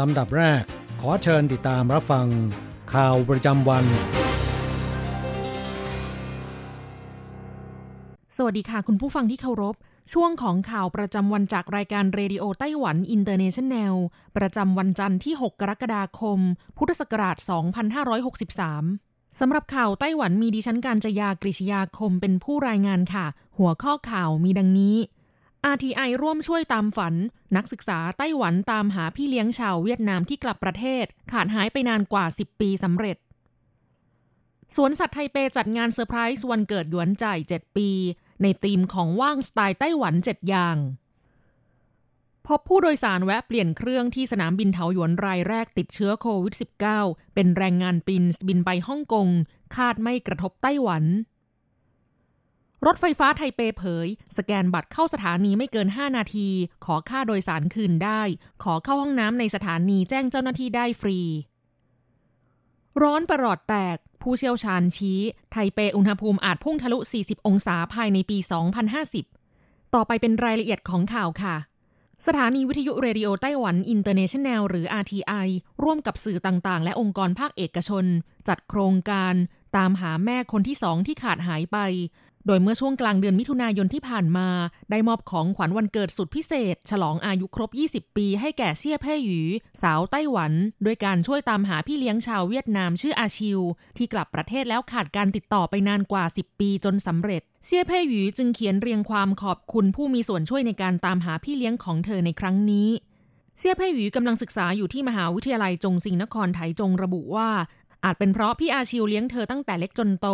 ลำดับแรก ขอเชิญติดตามรับฟัง ข่าวประจำวัน สวัสดีค่ะ คุณผู้ฟังที่เคารพ ช่วงของข่าวประจำวันจากรายการเรดิโอไต้หวันอินเตอร์เนชันแนล ประจำวันจันทร์ที่ 6 กรกฎาคม พุทธศักราช 2563สำหรับข่าวไต้หวันมีดิฉันการจยากริชยาคมเป็นผู้รายงานค่ะ หัวข้อข่าวมีดังนี้ RTI ร่วมช่วยตามฝัน นักศึกษาไต้หวันตามหาพี่เลี้ยงชาวเวียดนามที่กลับประเทศ ขาดหายไปนานกว่า 10 ปีสำเร็จ สวนสัตว์ไทเปจัดงานเซอร์ไพรส์วันเกิดหยวนใจ 7 ปี ในธีมของว่างสไตล์ไต้หวัน 7 อย่าง พบผู้โดยสารแวะเปลี่ยนเครื่องที่สนามบินเถาหยวนรายแรกติดเชื้อโควิด -19 เป็นแรงงานปินส์บินไปฮ่องกง คาดไม่กระทบไต้หวัน รถไฟฟ้าไทเปเผย สแกนบัตรเข้าสถานีไม่เกิน 5 นาที ขอค่าโดยสารคืนได้ ขอเข้าห้องน้ำในสถานีแจ้งเจ้าหน้าที่ได้ฟรี ร้อนประหลอดแตก ผู้เชี่ยวชาญชี้ ไทเปอุณหภูมิอาจพุ่งทะลุ 40 องศาภายในปี 2050 ต่อไปเป็นรายละเอียดของข่าวค่ะ สถานีวิทยุ Radio Taiwan International หรือ RTI ร่วมกับสื่อต่างๆ และองค์กรภาคเอกชน จัดโครงการ ตามหาแม่คนที่สองที่ขาดหายไป โดยเมื่อช่วงกลางเดือนมิถุนายนที่ผ่านมา ได้มอบของขวัญวันเกิดสุดพิเศษ ฉลองอายุครบ 20 ปีให้แก่เซี่ยแพ่หยูสาวไต้หวัน โดยการช่วยตามหาพี่เลี้ยงชาวเวียดนามชื่ออาชิว ที่กลับประเทศแล้วขาดการติดต่อไปนานกว่า 10 ปีจนสำเร็จ เซี่ยแพ่หยูจึงเขียนเรียงความขอบคุณผู้มีส่วนช่วยในการตามหาพี่เลี้ยงของเธอในครั้งนี้เซี่ยแพ่หยูกำลังศึกษาอยู่ที่มหาวิทยาลัยจงซิงนครไถจงระบุว่า อาจเป็นเพราะพี่อาชิวเลี้ยงเธอตั้งแต่เล็กจนโต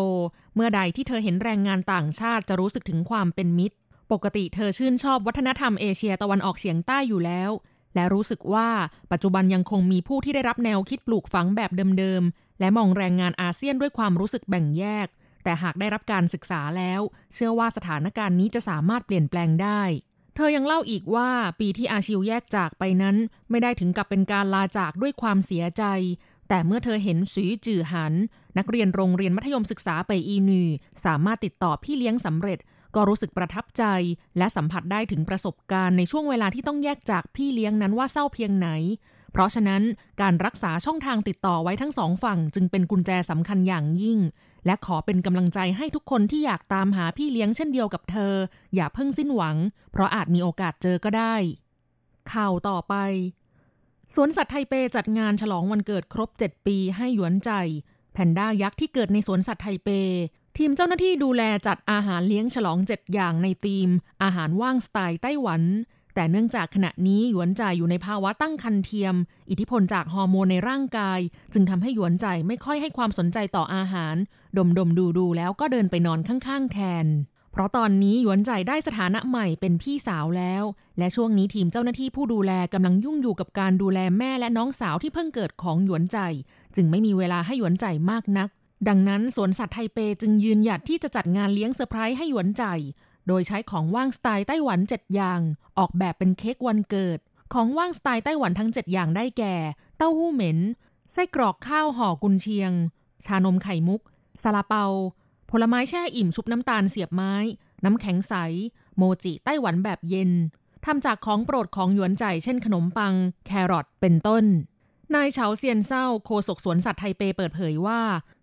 เมื่อใดที่เธอเห็นแรงงานต่างชาติจะรู้สึกถึงความเป็นมิตร ปกติเธอชื่นชอบวัฒนธรรมเอเชียตะวันออกเฉียงใต้อยู่แล้ว และรู้สึกว่าปัจจุบันยังคงมีผู้ที่ได้รับแนวคิดปลูกฝังแบบเดิมๆ และมองแรงงานอาเซียนด้วยความรู้สึกแบ่งแยก แต่หากได้รับการศึกษาแล้ว เชื่อว่าสถานการณ์นี้จะสามารถเปลี่ยนแปลงได้เธอยังเล่าอีกว่าปีที่อาชิวแยกจากไปนั้น ไม่ได้ถึงกับเป็นการลาจากด้วยความเสียใจ แต่เมื่อเธอเห็นสีจือหัน นักเรียนโรงเรียนมัธยมศึกษาไปอีนีสามารถติดต่อพี่เลี้ยงสำเร็จ ก็รู้สึกประทับใจ และสัมผัสได้ถึงประสบการณ์ในช่วงเวลาที่ต้องแยกจากพี่เลี้ยงนั้นว่าเศร้าเพียงไหน เพราะฉะนั้นการรักษาช่องทางติดต่อไว้ทั้งสองฝั่ง จึงเป็นกุญแจสำคัญอย่างยิ่ง และขอเป็นกำลังใจให้ทุกคนที่อยากตามหาพี่เลี้ยงเช่นเดียวกับเธอ อย่าเพิ่งสิ้นหวัง เพราะอาจมีโอกาสเจอก็ได้ ข่าวต่อไป สวนสัตว์ไทเปจัดงานฉลองวันเกิดครบ 7 ปีให้หยวนใจ แพนด้ายักษ์ที่เกิดในสวนสัตว์ไทเป ทีมเจ้าหน้าที่ดูแลจัดอาหารเลี้ยงฉลอง 7 อย่างในธีม อาหารว่างสไตล์ไต้หวัน แต่เนื่องจากขณะนี้หยวนใจอยู่ในภาวะตั้งครรภ์เทียม อิทธิพลจากฮอร์โมนในร่างกาย จึงทำให้หยวนใจไม่ค่อยให้ความสนใจต่ออาหาร ดมดมดูดูแล้วก็เดินไปนอนข้างๆแทน เพราะตอนนี้หยวนใจได้สถานะใหม่เป็นพี่สาวแล้ว และช่วงนี้ทีมเจ้าหน้าที่ผู้ดูแลกำลังยุ่งอยู่กับการดูแลแม่และน้องสาวที่เพิ่งเกิดของหยวนใจ จึงไม่มีเวลาให้หยวนใจมากนัก ดังนั้นสวนสัตว์ไทเปจึงยืนหยัดที่จะจัดงานเลี้ยงเซอร์ไพรส์ให้หยวนใจ โดยใช้ของว่างสไตล์ไต้หวัน7อย่าง ออกแบบเป็นเค้กวันเกิด ของว่างสไตล์ไต้หวันทั้ง7อย่างได้แก่ เต้าหู้เหม็นไส้กรอกข้าวห่อกุนเชียง ชานมไข่มุกซาลาเปา ผลไม้แช่อิ่มชุบน้ำตาลเสียบไม้ น้ำแข็งใส โมจิไต้หวันแบบเย็นทำจากของโปรดของหยวนใจเช่นขนมปัง แครอทเป็นต้น นายเฉาเซียนเศร้าโคศกสวนสัตว์ไทเปเปิดเผยว่า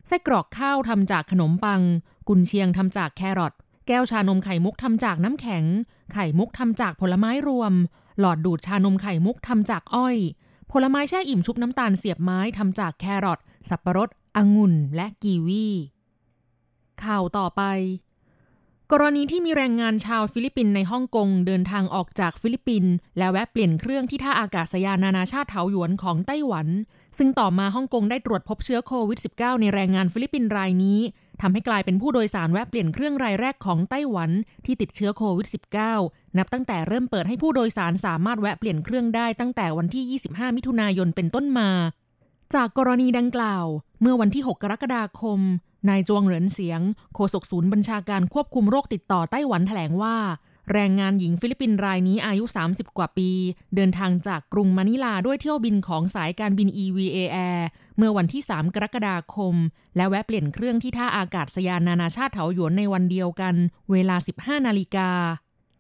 ไส้กรอกข้าวทำจากขนมปัง กุนเชียงทำจากแครอทแก้วชานมไข่มุกทำจากน้ำแข็ง ไข่มุกทำจากผลไม้รวม หลอดดูดชานมไข่มุกทำจากอ้อย ผลไม้แช่อิ่มชุบน้ำตาลเสียบไม้ทำจากแครอทสับปะรดองุ่นและกีวี ข่าวต่อไป กรณีที่มีแรงงานชาวฟิลิปปินส์ในฮ่องกงเดินทางออกจากฟิลิปปินส์และแวะเปลี่ยนเครื่องที่ท่าอากาศยานนานาชาติเถาหยวนของไต้หวัน ซึ่งต่อมาฮ่องกงได้ตรวจพบเชื้อโควิด -19 ในแรงงานฟิลิปปินส์รายนี้ทำให้กลายเป็นผู้โดยสารแวะเปลี่ยนเครื่องรายแรกของไต้หวันที่ติดเชื้อโควิด -19 นับตั้งแต่เริ่มเปิดให้ผู้โดยสารสามารถแวะเปลี่ยนเครื่องได้ตั้งแต่วันที่ 25 มิถุนายนเป็นต้นมา จากกรณีดังกล่าว เมื่อวันที่ 6 กรกฎาคม นายจวงเหรินเสียง โฆษกศูนย์บัญชาการควบคุมโรคติดต่อไต้หวันแถลงว่า แรงงานหญิงฟิลิปปินส์รายนี้อายุ 30 กว่าปี เดินทางจากกรุงมะนิลาด้วยเที่ยวบินของสายการบิน EVA Air เมื่อวันที่ 3 กรกฎาคม และแวะเปลี่ยนเครื่องที่ท่าอากาศยานนานาชาติเถาหยวนในวันเดียวกัน เวลา 15 นาฬิกา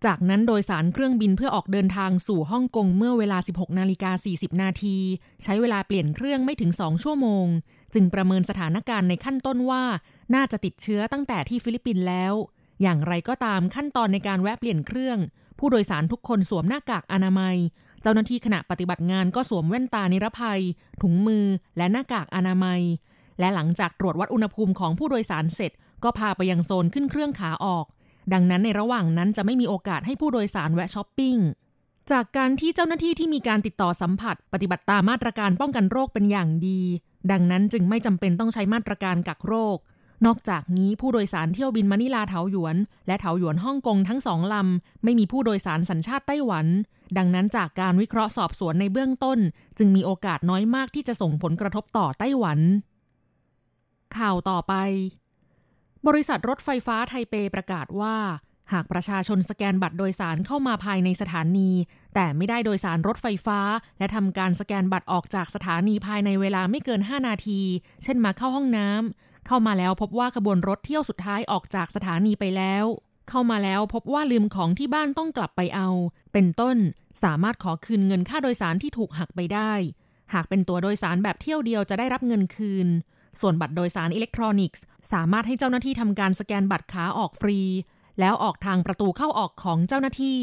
จากนั้นโดยสารเครื่องบินเพื่อออกเดินทางสู่ฮ่องกงเมื่อเวลา 16 นาฬิกา 40 นาที ใช้เวลาเปลี่ยนเครื่องไม่ถึง 2 ชั่วโมง จึงประเมินสถานการณ์ในขั้นต้นว่าน่าจะติดเชื้อตั้งแต่ที่ฟิลิปปินส์แล้ว อย่างไรก็ตามขั้นตอนในการแวะเปลี่ยนเครื่อง ผู้โดยสารทุกคนสวมหน้ากากอนามัย เจ้าหน้าที่ขณะปฏิบัติงานก็สวมแว่นตานิรภัย ถุงมือ และหน้ากากอนามัย และหลังจากตรวจวัดอุณหภูมิของผู้โดยสารเสร็จ ก็พาไปยังโซนขึ้นเครื่องขาออก ดังนั้นในระหว่างนั้นจะไม่มีโอกาสให้ผู้โดยสารแวะช้อปปิ้ง จากการที่เจ้าหน้าที่ที่มีการติดต่อสัมผัส ปฏิบัติตามมาตรการป้องกันโรคเป็นอย่างดี ดังนั้นจึงไม่จำเป็นต้องใช้มาตรการกักโรค นอกจากนี้ผู้โดยสารเที่ยวบินมะนิลาเถาหยวน และเถาหยวนฮ่องกงทั้งสองลำ ไม่มีผู้โดยสารสัญชาติไต้หวัน ดังนั้นจากการวิเคราะห์สอบสวนในเบื้องต้น จึงมีโอกาสน้อยมากที่จะส่งผลกระทบต่อไต้หวัน ข่าวต่อไป บริษัทรถไฟฟ้าไทเปประกาศว่า หากประชาชนสแกนบัตรโดยสารเข้ามาภายในสถานี แต่ไม่ได้โดยสารรถไฟฟ้า และทำการสแกนบัตรออกจากสถานีภายในเวลาไม่เกิน 5 นาที เช่นมาเข้าห้องน้ำเข้ามาแล้วพบว่าขบวนรถเที่ยวสุดท้ายออกจากสถานีไปแล้ว เข้ามาแล้วพบว่าลืมของที่บ้านต้องกลับไปเอา เป็นต้น สามารถขอคืนเงินค่าโดยสารที่ถูกหักไปได้ หากเป็นตัวโดยสารแบบเที่ยวเดียวจะได้รับเงินคืน ส่วนบัตรโดยสารอิเล็กทรอนิกส์ สามารถให้เจ้าหน้าที่ทำการสแกนบัตรขาออกฟรี แล้วออกทางประตูเข้าออกของเจ้าหน้าที่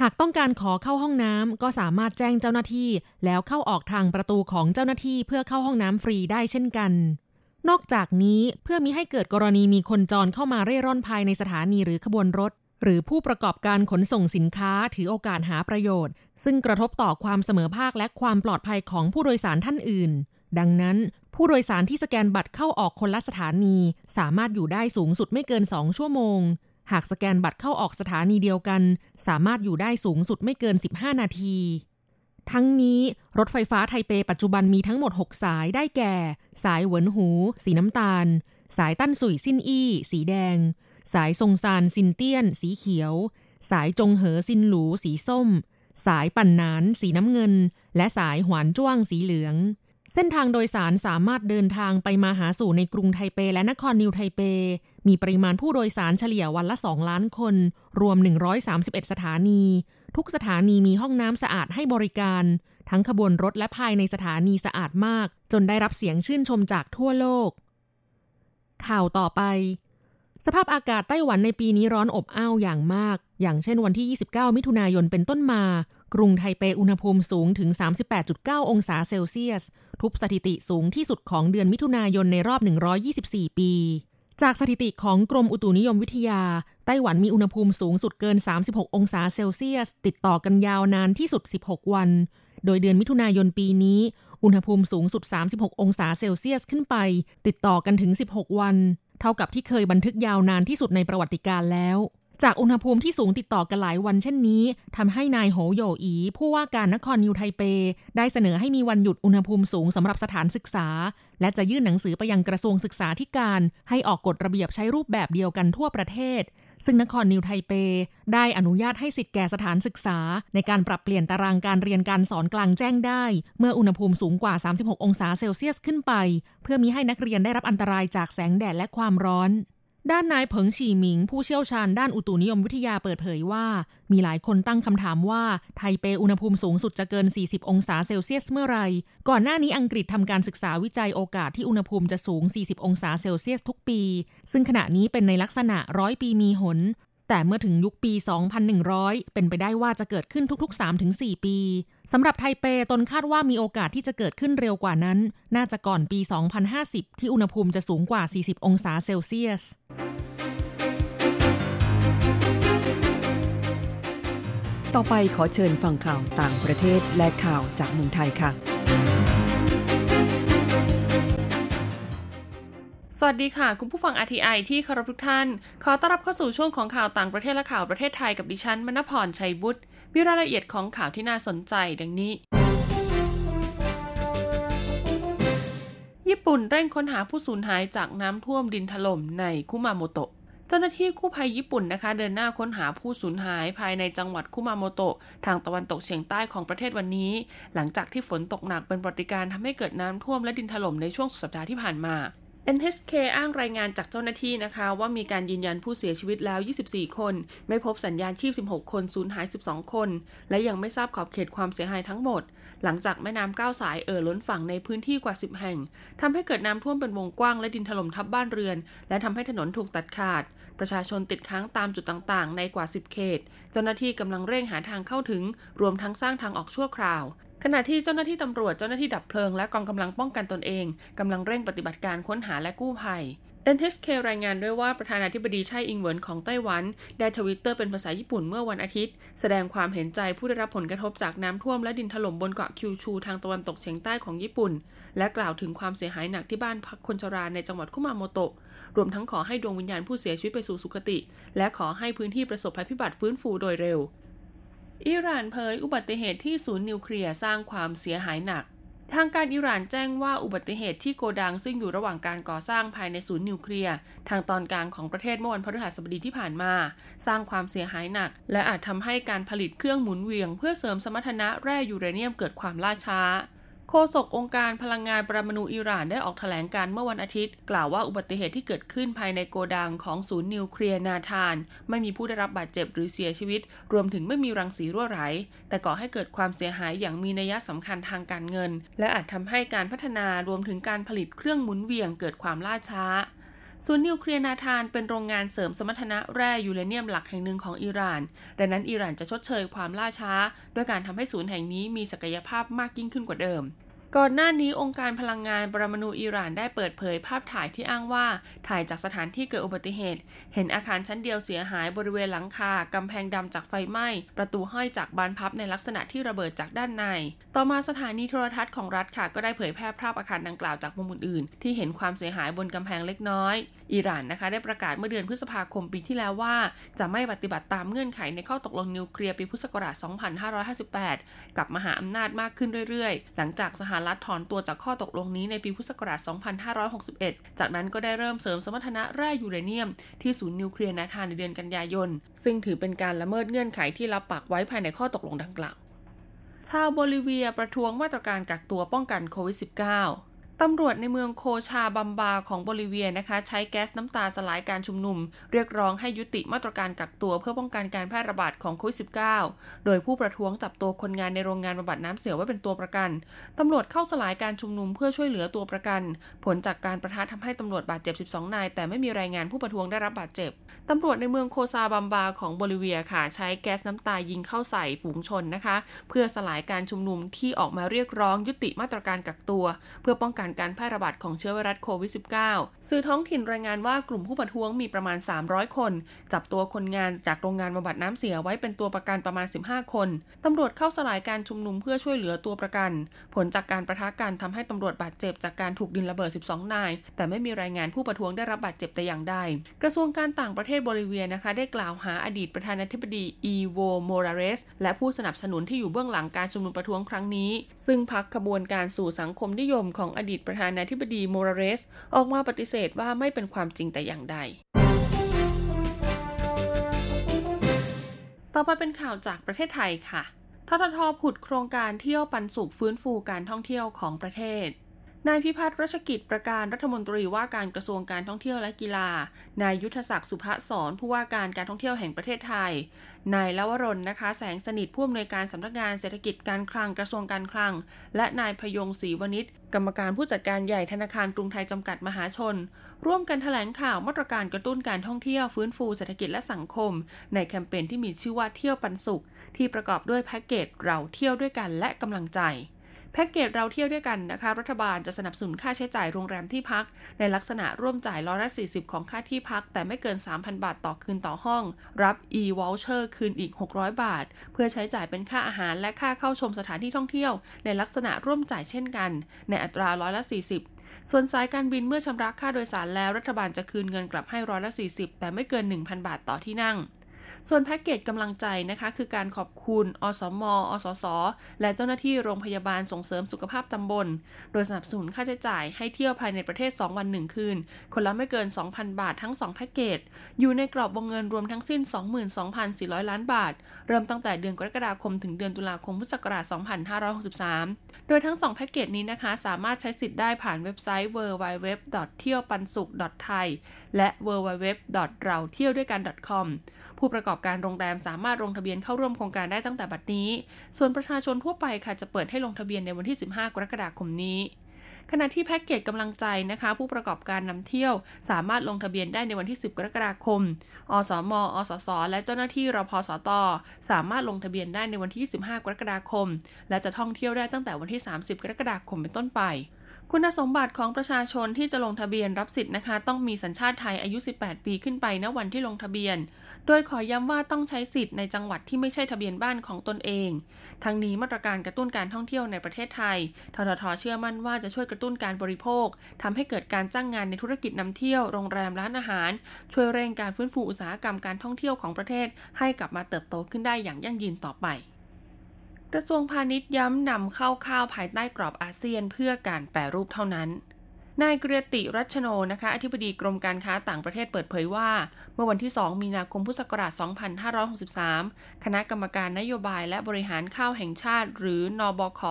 หากต้องการขอเข้าห้องน้ำก็สามารถแจ้งเจ้าหน้าที่ แล้วเข้าออกทางประตูของเจ้าหน้าที่เพื่อเข้าห้องน้ำฟรีได้เช่นกัน นอกจากนี้เพื่อมิให้เกิดกรณีมีคนจรเข้ามาเร่ร่อนภายในสถานีหรือขบวนรถ หรือผู้ประกอบการขนส่งสินค้าถือโอกาสหาประโยชน์ ซึ่งกระทบต่อความเสมอภาคและความปลอดภัยของผู้โดยสารท่านอื่น ดังนั้นผู้โดยสารที่สแกนบัตรเข้าออกคนละสถานี สามารถอยู่ได้สูงสุดไม่เกิน 2 ชั่วโมง หากสแกนบัตรเข้าออกสถานีเดียวกัน สามารถอยู่ได้สูงสุดไม่เกิน 15 นาที ทั้งนี้รถไฟฟ้าไทเปปัจจุบันมีทั้งหมด 6 สายได้แก่ สายเหวินหู สีน้ำตาล สายตั้นสุยซินอี้ สีแดง สายซงซานซินเตี้ยน สีเขียว สายจงเหอซินหลู สีส้ม สายปั่นหนาน สีน้ำเงิน และสายหวนจ้วงสีเหลือง เส้นทางโดยสารสามารถเดินทางไปมาหาสู่ในกรุงไทเปและนครนิวไทเป มีปริมาณผู้โดยสารเฉลี่ยวันละ 2 ล้านคน รวม 131 สถานี ทุกสถานีมีห้องน้ำสะอาดให้บริการ ทั้งขบวนรถและภายในสถานีสะอาดมาก จนได้รับเสียงชื่นชมจากทั่วโลก ข่าวต่อไป สภาพอากาศไต้หวันในปีนี้ร้อนอบอ้าวอย่างมาก อย่างเช่นวันที่ 29 มิถุนายนเป็นต้นมา กรุงไทเปอุณหภูมิสูงถึง 38.9 องศาเซลเซียส ทุบสถิติสูงที่สุดของเดือนมิถุนายนในรอบ 124 ปี จากสถิติของกรมอุตุนิยมวิทยา ไต้หวันมีอุณหภูมิสูงสุดเกิน 36 องศาเซลเซียส ติดต่อกันยาวนานที่สุด 16 วัน โดยเดือนมิถุนายนปีนี้ อุณหภูมิสูงสุด 36 องศาเซลเซียสขึ้นไป ติดต่อกันถึง 16 วัน เท่ากับที่เคยบันทึกยาวนานที่สุดในประวัติการแล้ว จากอุณหภูมิที่สูงติดต่อกันหลายวันเช่นนี้ทำให้นายโหโยอี ผู้ว่าการนครนิวไทเป ได้เสนอให้มีวันหยุดอุณหภูมิสูงสำหรับสถานศึกษา และจะยื่นหนังสือไปยังกระทรวงศึกษาธิการ ให้ออกกฎระเบียบใช้รูปแบบเดียวกันทั่วประเทศ ซึ่งนครนิวไทเป ได้อนุญาตให้สิทธิ์แก่สถานศึกษา ในการปรับเปลี่ยนตารางการเรียนการสอนกลางแจ้งได้ เมื่ออุณหภูมิสูงกว่า 36 องศาเซลเซียสขึ้นไป เพื่อมีให้นักเรียนได้รับอันตรายจากแสงแดดและความร้อน ด้านนายเผิงฉีหมิง ผู้เชี่ยวชาญด้านอุตุนิยมวิทยาเปิดเผยว่า มีหลายคนตั้งคำถามว่าไทเปอุณหภูมิสูงสุดจะเกิน 40 องศาเซลเซียสเมื่อไร ก่อนหน้านี้อังกฤษทำการศึกษาวิจัยโอกาสที่อุณหภูมิจะสูง 40 องศาเซลเซียสทุกปี ซึ่งขณะนี้เป็นในลักษณะร้อยปีมีหน แต่เมื่อถึงยุคปี 2100 เป็นไปได้ว่าจะเกิดขึ้นทุกๆ 3-4 ปีสำหรับไทเปตนคาดว่ามีโอกาสที่จะเกิดขึ้นเร็วกว่านั้น น่าจะก่อนปี 2050 ที่อุณหภูมิจะสูงกว่า 40 องศาเซลเซียสต่อไปขอเชิญฟังข่าวต่างประเทศและข่าวจากเมืองไทยค่ะ สวัสดีค่ะ คุณผู้ฟัง RTI ที่เคารพทุกท่าน ขอต้อนรับเข้าสู่ช่วงของข่าวต่างประเทศและข่าวประเทศไทยกับดิฉันมณพรชัยบุตรมีรายละเอียดของข่าวที่น่าสนใจดังนี้ ญี่ปุ่นเร่งค้นหาผู้สูญหายจากน้ำท่วมดินถล่มในคุมาโมโตะเจ้าหน้าที่กู้ภัยญี่ปุ่นนะคะ เดินหน้าค้นหาผู้สูญหายภายในจังหวัดคุมาโมโตะทางตะวันตกเฉียงใต้ของประเทศวันนี้ หลังจากที่ฝนตกหนักเป็นปฏิการทำให้เกิดน้ำท่วมและดินถล่มในช่วงสุดสัปดาห์ที่ผ่านมา NHK อ้างรายงานจากเจ้าหน้าที่นะคะ ว่ามีการยืนยันผู้เสียชีวิตแล้ว 24 คน ไม่พบสัญญาณชีพ 16 คนสูญหาย 12 คน และยังไม่ทราบขอบเขตความเสียหายทั้งหมด หลังจากแม่น้ำก้าวสายเอ่อล้นฝั่งในพื้นที่กว่า 10 แห่งทำให้เกิดน้ำท่วมเป็นวงกว้างและดินถล่มทับบ้านเรือน และทำให้ถนนถูกตัดขาด ประชาชนติดค้างตามจุดต่างๆ ในกว่า 10 เขต เจ้าหน้าที่กำลังเร่งหาทางเข้าถึง รวมทั้งสร้างทางออกชั่วคราว ขณะที่เจ้าหน้าที่ตำรวจเจ้าหน้าที่ดับเพลิงและกองกำลังป้องกันตนเองกำลังเร่งปฏิบัติการค้นหาและกู้ภัย NHK รายงานด้วยว่าประธานาธิบดีไช่อิงเหวินของไต้หวัน ได้ทวิตเตอร์เป็นภาษาญี่ปุ่นเมื่อวันอาทิตย์ แสดงความเห็นใจผู้ได้รับผลกระทบจากน้ำท่วมและดินถล่มบนเกาะคิวชูทางตะวันตกเฉียงใต้ของญี่ปุ่น และกล่าวถึงความเสียหายหนักที่บ้านพักคนชราในจังหวัดคุมาโมโตะรวมทั้งขอให้ดวงวิญญาณผู้เสียชีวิตไปสู่สุคติ และขอให้พื้นที่ประสบภัยพิบัติฟื้นฟูโดยเร็ว อิหร่านเผยอุบัติเหตุที่ศูนย์นิวเคลียร์สร้างความเสียหายหนัก ทางการอิหร่านแจ้งว่าอุบัติเหตุที่โกดังซึ่งอยู่ระหว่างการก่อสร้างภายในศูนย์นิวเคลียร์ทางตอนกลางของประเทศเมื่อวันพฤหัสบดีที่ผ่านมา สร้างความเสียหายหนัก และอาจทำให้การผลิตเครื่องหมุนเวียง เพื่อเสริมสมรรถนะแร่ยูเรเนียมเกิดความล่าช้า โฆษกองค์การพลังงานปรมาณูอิหร่านได้ออกแถลงการเมื่อวันอาทิตย์ กล่าวว่าอุบัติเหตุที่เกิดขึ้นภายในโกดังของศูนย์นิวเคลียร์นาธาน ไม่มีผู้ได้รับบาดเจ็บหรือเสียชีวิต รวมถึงไม่มีรังสีรั่วไหล แต่ก่อให้เกิดความเสียหายอย่างมีนัยสำคัญทางการเงิน และอาจทำให้การพัฒนารวมถึงการผลิตเครื่องหมุนเวียงเกิดความล่าช้า ศูนย์นิวเคลียร์นาธานเป็นโรงงานเสริมสมรรถนะแร่ยูเรเนียมหลักแห่งหนึ่งของอิหร่าน ดังนั้นอิหร่านจะชดเชยความล่าช้า ด้วยการทำให้ศูนย์แห่งนี้มีศักยภาพมากยิ่งขึ้นกว่าเดิม ก่อนหน้านี้องค์การพลังงานปรมาณูอิหร่านได้เปิดเผยภาพถ่ายที่อ้างว่าถ่ายจากสถานที่เกิดอุบัติเหตุ เห็นอาคารชั้นเดียวเสียหายบริเวณหลังคากำแพงดำจากไฟไหม้ ประตูห้อยจากบานพับในลักษณะที่ระเบิดจากด้านใน ต่อมาสถานีโทรทัศน์ของรัฐค่ะก็ได้เผยแพร่ภาพอาคารดังกล่าวจากมุมอื่นๆที่เห็นความเสียหายบนกำแพงเล็กน้อย อิหร่านนะคะ ได้ประกาศเมื่อเดือนพฤษภาคมปีที่แล้วว่า จะไม่ปฏิบัติตามเงื่อนไขในข้อตกลงนิวเคลียร์ปีพุทธศักราช 2558 กับมหาอำนาจมากขึ้นเรื่อยๆ หลังจากสหรัฐถอนตัวจากข้อตกลงนี้ในปีพุทธศักราช 2561 จากนั้นก็ได้เริ่มเสริมสมรรถนะแร่ยูเรเนียม ที่ศูนย์นิวเคลียร์นาธานในเดือนกันยายน ซึ่งถือเป็นการละเมิดเงื่อนไขที่รับปากไว้ภายในข้อตกลงดังกล่าว ชาวโบลิเวียประท้วงมาตรการกักตัวป้องกันโควิด -19 ตำรวจในเมืองโคชาบัมบาของโบลิเวียนะคะ ใช้แก๊สน้ำตาสลายการชุมนุม เรียกร้องให้ยุติมาตรการกักตัวเพื่อป้องกันการแพร่ระบาดของโควิด -19 โดยผู้ประท้วงจับตัวคนงานในโรงงานบำบัดน้ำเสียไว้เป็นตัวประกันตำรวจเข้าสลายการชุมนุมเพื่อช่วยเหลือตัวประกัน ผลจากการประทะทำให้ตำรวจบาดเจ็บ 12 นาย แต่ไม่มีรายงานผู้ประท้วงได้รับบาดเจ็บตำรวจในเมืองโคซาบัมบาของโบลิเวียค่ะ ใช้แก๊สน้ำตายิงเข้าใส่ฝูงชนนะคะ เพื่อสลายการชุมนุมที่ออกมาเรียกร้องยุติมาตรการกักตัว เพื่อป้องกันการแพร่ระบาดของเชื้อไวรัสโควิด -19 สื่อท้องถิ่นรายงานว่ากลุ่มผู้ประท้วงมีประมาณ 300 คน จับตัวคนงานจากโรงงานบำบัดน้ำเสียไว้เป็นตัวประกันประมาณ 15 คนตำรวจเข้าสลายการชุมนุมเพื่อช่วยเหลือตัวประกัน ผลจากการประทะกันทำให้ตำรวจบาดเจ็บจากการถูกดินระเบิด 12 นาย แต่ไม่มีรายงานผู้ประท้วงได้รับบาดเจ็บแต่อย่างใดกระทรวงการต่างประเทศโบลิเวียนะคะ ได้กล่าวหาอดีตประธานาธิบดีอีโวโมราเรสและผู้สนับสนุนที่อยู่เบื้องหลังการชุมนุมประท้วงครั้งนี้ ซึ่งพักขบวนการสู่สังคมนิยมของอดีตประธานาธิบดีโมราเรส ออกมาปฏิเสธว่าไม่เป็นความจริงแต่อย่างใดต่อไปเป็นข่าวจากประเทศไทยค่ะ ทททผุดโครงการเที่ยวปันสุขฟื้นฟูการท่องเที่ยวของประเทศ นายพิพัฒน์รัชกิจประการรัฐมนตรีว่าการกระทรวงการท่องเที่ยวและกีฬา นายยุทธศักดิ์สุภศรผู้ว่าการการท่องเที่ยวแห่งประเทศไทย นายลวรนนะคะ แสงสนิทผู้อำนวยการสำนักงานเศรษฐกิจการคลังกระทรวงการคลัง และนายพยงศรีวณิชกรรมการผู้จัดการใหญ่ธนาคารกรุงไทยจำกัดมหาชน ร่วมกันแถลงข่าวมาตรการกระตุ้นการท่องเที่ยวฟื้นฟูเศรษฐกิจและสังคม ในแคมเปญที่มีชื่อว่าเที่ยวปันสุข ที่ประกอบด้วยแพ็กเกจเราเที่ยวด้วยกันและกำลังใจ แพ็กเกจเราเที่ยวด้วยกันนะคะ รัฐบาลจะสนับสนุนค่าใช้จ่ายโรงแรมที่พัก ในลักษณะร่วมจ่ายร้อยละ40 ของค่าที่พัก แต่ไม่เกิน 3,000 บาทต่อคืนต่อห้อง รับ e-voucher คืนอีก 600 บาท เพื่อใช้จ่ายเป็นค่าอาหารและค่าเข้าชมสถานที่ท่องเที่ยว ในลักษณะร่วมจ่ายเช่นกัน ในอัตราร้อยละ40ส่วนสายการบินเมื่อชำระค่าโดยสารแล้วรัฐบาลจะคืนเงินกลับให้ร้อยละ40 แต่ไม่เกิน 1,000 บาทต่อที่นั่ง ส่วนแพ็กเกจกำลังใจนะคะ คือการขอบคุณอสมอสส และเจ้าหน้าที่โรงพยาบาลส่งเสริมสุขภาพตำบล โดยสนับสนุนค่าใช้จ่ายให้เที่ยวภายในประเทศ 2 วัน 1 คืน คนละไม่เกิน 2,000 บาททั้ง 2 แพ็กเกจ อยู่ในกรอบวงเงินรวมทั้งสิ้น 22,400 ล้านบาท เริ่มตั้งแต่เดือนกรกฎาคมถึงเดือนตุลาคมพุทธศักราช 2563 โดยทั้ง 2 แพ็กเกจนี้นะคะ สามารถใช้สิทธิ์ได้ผ่านเว็บไซต์ www. เที่ยวปันสุข .thai และ www. เราเที่ยวด้วยกัน .com ผู้ประกอบการโรงแรมสามารถลงทะเบียนเข้าร่วมโครงการได้ตั้งแต่บัดนี้ ส่วนประชาชนทั่วไปค่ะจะเปิดให้ลงทะเบียนในวันที่ 15 กรกฎาคมนี้ขณะที่แพ็กเกจกำลังใจนะคะ ผู้ประกอบการนำเที่ยวสามารถลงทะเบียนได้ในวันที่ 10 กรกฎาคม อสม อสส และเจ้าหน้าที่รพสต สามารถลงทะเบียนได้ในวันที่ 25 กรกฎาคม และจะท่องเที่ยวได้ตั้งแต่วันที่ 30 กรกฎาคมเป็นต้นไป คุณสมบัติของประชาชนที่จะลงทะเบียนรับสิทธิ์นะคะ ต้องมีสัญชาติไทยอายุ 18 ปีขึ้นไปณวันที่ลงทะเบียน โดยขอย้ำว่าต้องใช้สิทธิ์ในจังหวัดที่ไม่ใช่ทะเบียนบ้านของตนเอง ทั้งนี้มาตรการกระตุ้นการท่องเที่ยวในประเทศไทย ทททเชื่อมั่นว่าจะช่วยกระตุ้นการบริโภคทำให้เกิดการจ้างงานในธุรกิจนำเที่ยว โรงแรมร้านอาหาร ช่วยเร่งการฟื้นฟูอุตสาหกรรมการท่องเที่ยวของประเทศ ให้กลับมาเติบโตขึ้นได้อย่างยั่งยืนต่อไป กระทรวงพาณิชย์ย้ำนำเข้าข้าวภายใต้กรอบอาเซียนเพื่อการแปรรูปเท่านั้น นายเกรียติรัชโนนะคะ อธิบดีกรมการค้าต่างประเทศเปิดเผยว่า เมื่อวันที่ 2 มีนาคมพุทธศักราช 2563 คณะกรรมการนโยบายและบริหารข้าวแห่งชาติ หรือนอบค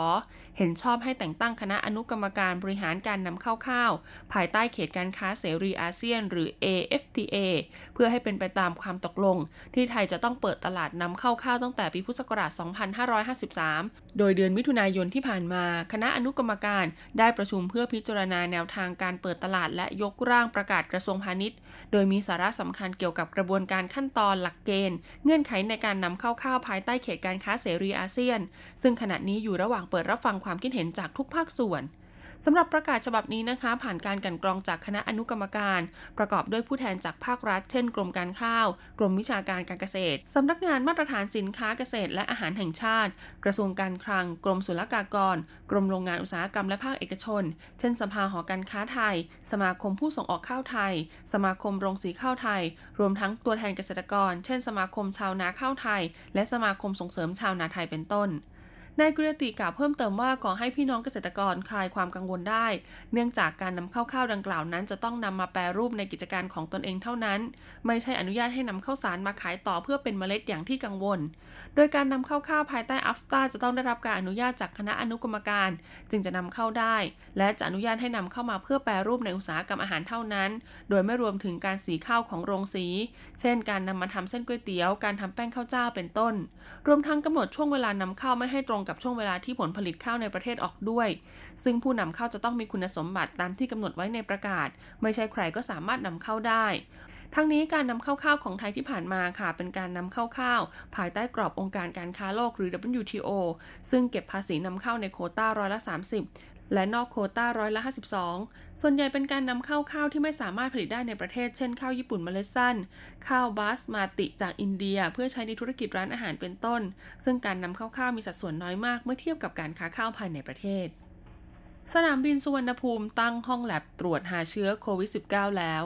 เห็นชอบให้แต่งตั้งคณะอนุกรรมการบริหารการนำเข้าข้าว ภายใต้เขตการค้าเสรีอาเซียน หรือ AFTA เพื่อให้เป็นไปตามความตกลง ที่ไทยจะต้องเปิดตลาดนำเข้าข้าวตั้งแต่ปีพุทธศักราช 2553 โดยเดือนมิถุนายนที่ผ่านมา คณะอนุกรรมการได้ประชุมเพื่อพิจารณาแนวทางางการเปิดตลาดและยกร่างประกาศกระทรวงพาณิชย์ โดยมีสาระสำคัญเกี่ยวกับกระบวนการขั้นตอนหลักเกณฑ์ เงื่อนไขในการนำเข้าข้าวภายใต้เขตการค้าเสรีอาเซียน ซึ่งขณะนี้อยู่ระหว่างเปิดรับฟังความคิดเห็นจากทุกภาคส่วน สำหรับประกาศฉบับนี้นะคะ ผ่านการกันกรองจากคณะอนุกรรมการ ประกอบด้วยผู้แทนจากภาครัฐ เช่น กรมการข้าว กรมวิชาการการเกษตรสำนักงานมาตรฐานสินค้าเกษตร และอาหารแห่งชาติ กระทรวงการคลัง กรมศุลกากร กรมโรงงานอุตสาหกรรมและภาคเอกชน เช่น สภาหอการค้าไทย สมาคมผู้ส่งออกข้าวไทย สมาคมโรงสีข้าวไทย รวมทั้งตัวแทนเกษตรกร เช่น สมาคมชาวนาข้าวไทย และสมาคมส่งเสริมชาวนาไทยเป็นต้น นายกุรติกล่าวเพิ่มเติมว่าขอให้พี่น้องเกษตรกรคลายความกังวลได้ เนื่องจากการนำเข้าข้าวดังกล่าวนั้น จะต้องนำมาแปรรูปในกิจการของตนเองเท่านั้น ไม่ใช่อนุญาตให้นำข้าวสารมาขายต่อเพื่อเป็นเมล็ดอย่างที่กังวล โดยการนำเข้าข้าวภายใต้อัฟตาจะต้องได้รับการอนุญาตจากคณะอนุกรรมการ จึงจะนำเข้าได้ และจะอนุญาตให้นำเข้ามาเพื่อแปรรูปในอุตสาหกรรมอาหารเท่านั้น โดยไม่รวมถึงการสีข้าวของโรงสี เช่น การนำมาทำเส้นก๋วยเตี๋ยว การทำแป้งข้าวเจ้าเป็นต้น รวมทั้งกำหนดช่วงเวลานำเข้าไม่ให้ตรงกับช่วงเวลาที่ผลผลิตข้าวในประเทศออกด้วย ซึ่งผู้นำเข้าจะต้องมีคุณสมบัติตามที่กำหนดไว้ในประกาศ ไม่ใช่ใครก็สามารถนำเข้าได้ ทั้งนี้การนำเข้าข้าวของไทยที่ผ่านมาค่ะ เป็นการนำเข้าข้าว ภายใต้กรอบองค์การการค้าโลกหรือ WTO ซึ่งเก็บภาษีนำเข้าในโคต้าร้อยละ 30 และนอกโคต้าร้อยละ 52 ส่วนใหญ่เป็นการนำเข้าข้าวที่ไม่สามารถผลิตได้ในประเทศ เช่นข้าวญี่ปุ่นมล็ดสั้น ข้าวบาสมาติจากอินเดีย เพื่อใช้ในธุรกิจร้านอาหารเป็นต้น ซึ่งการนำเข้าข้าวมีสัดส่วนน้อยมากเมื่อเทียบกับการค้าข้าวภายในประเทศ สนามบินสุวรรณภูมิตั้งห้องแลบตรวจหาเชื้อโควิด -19 แล้ว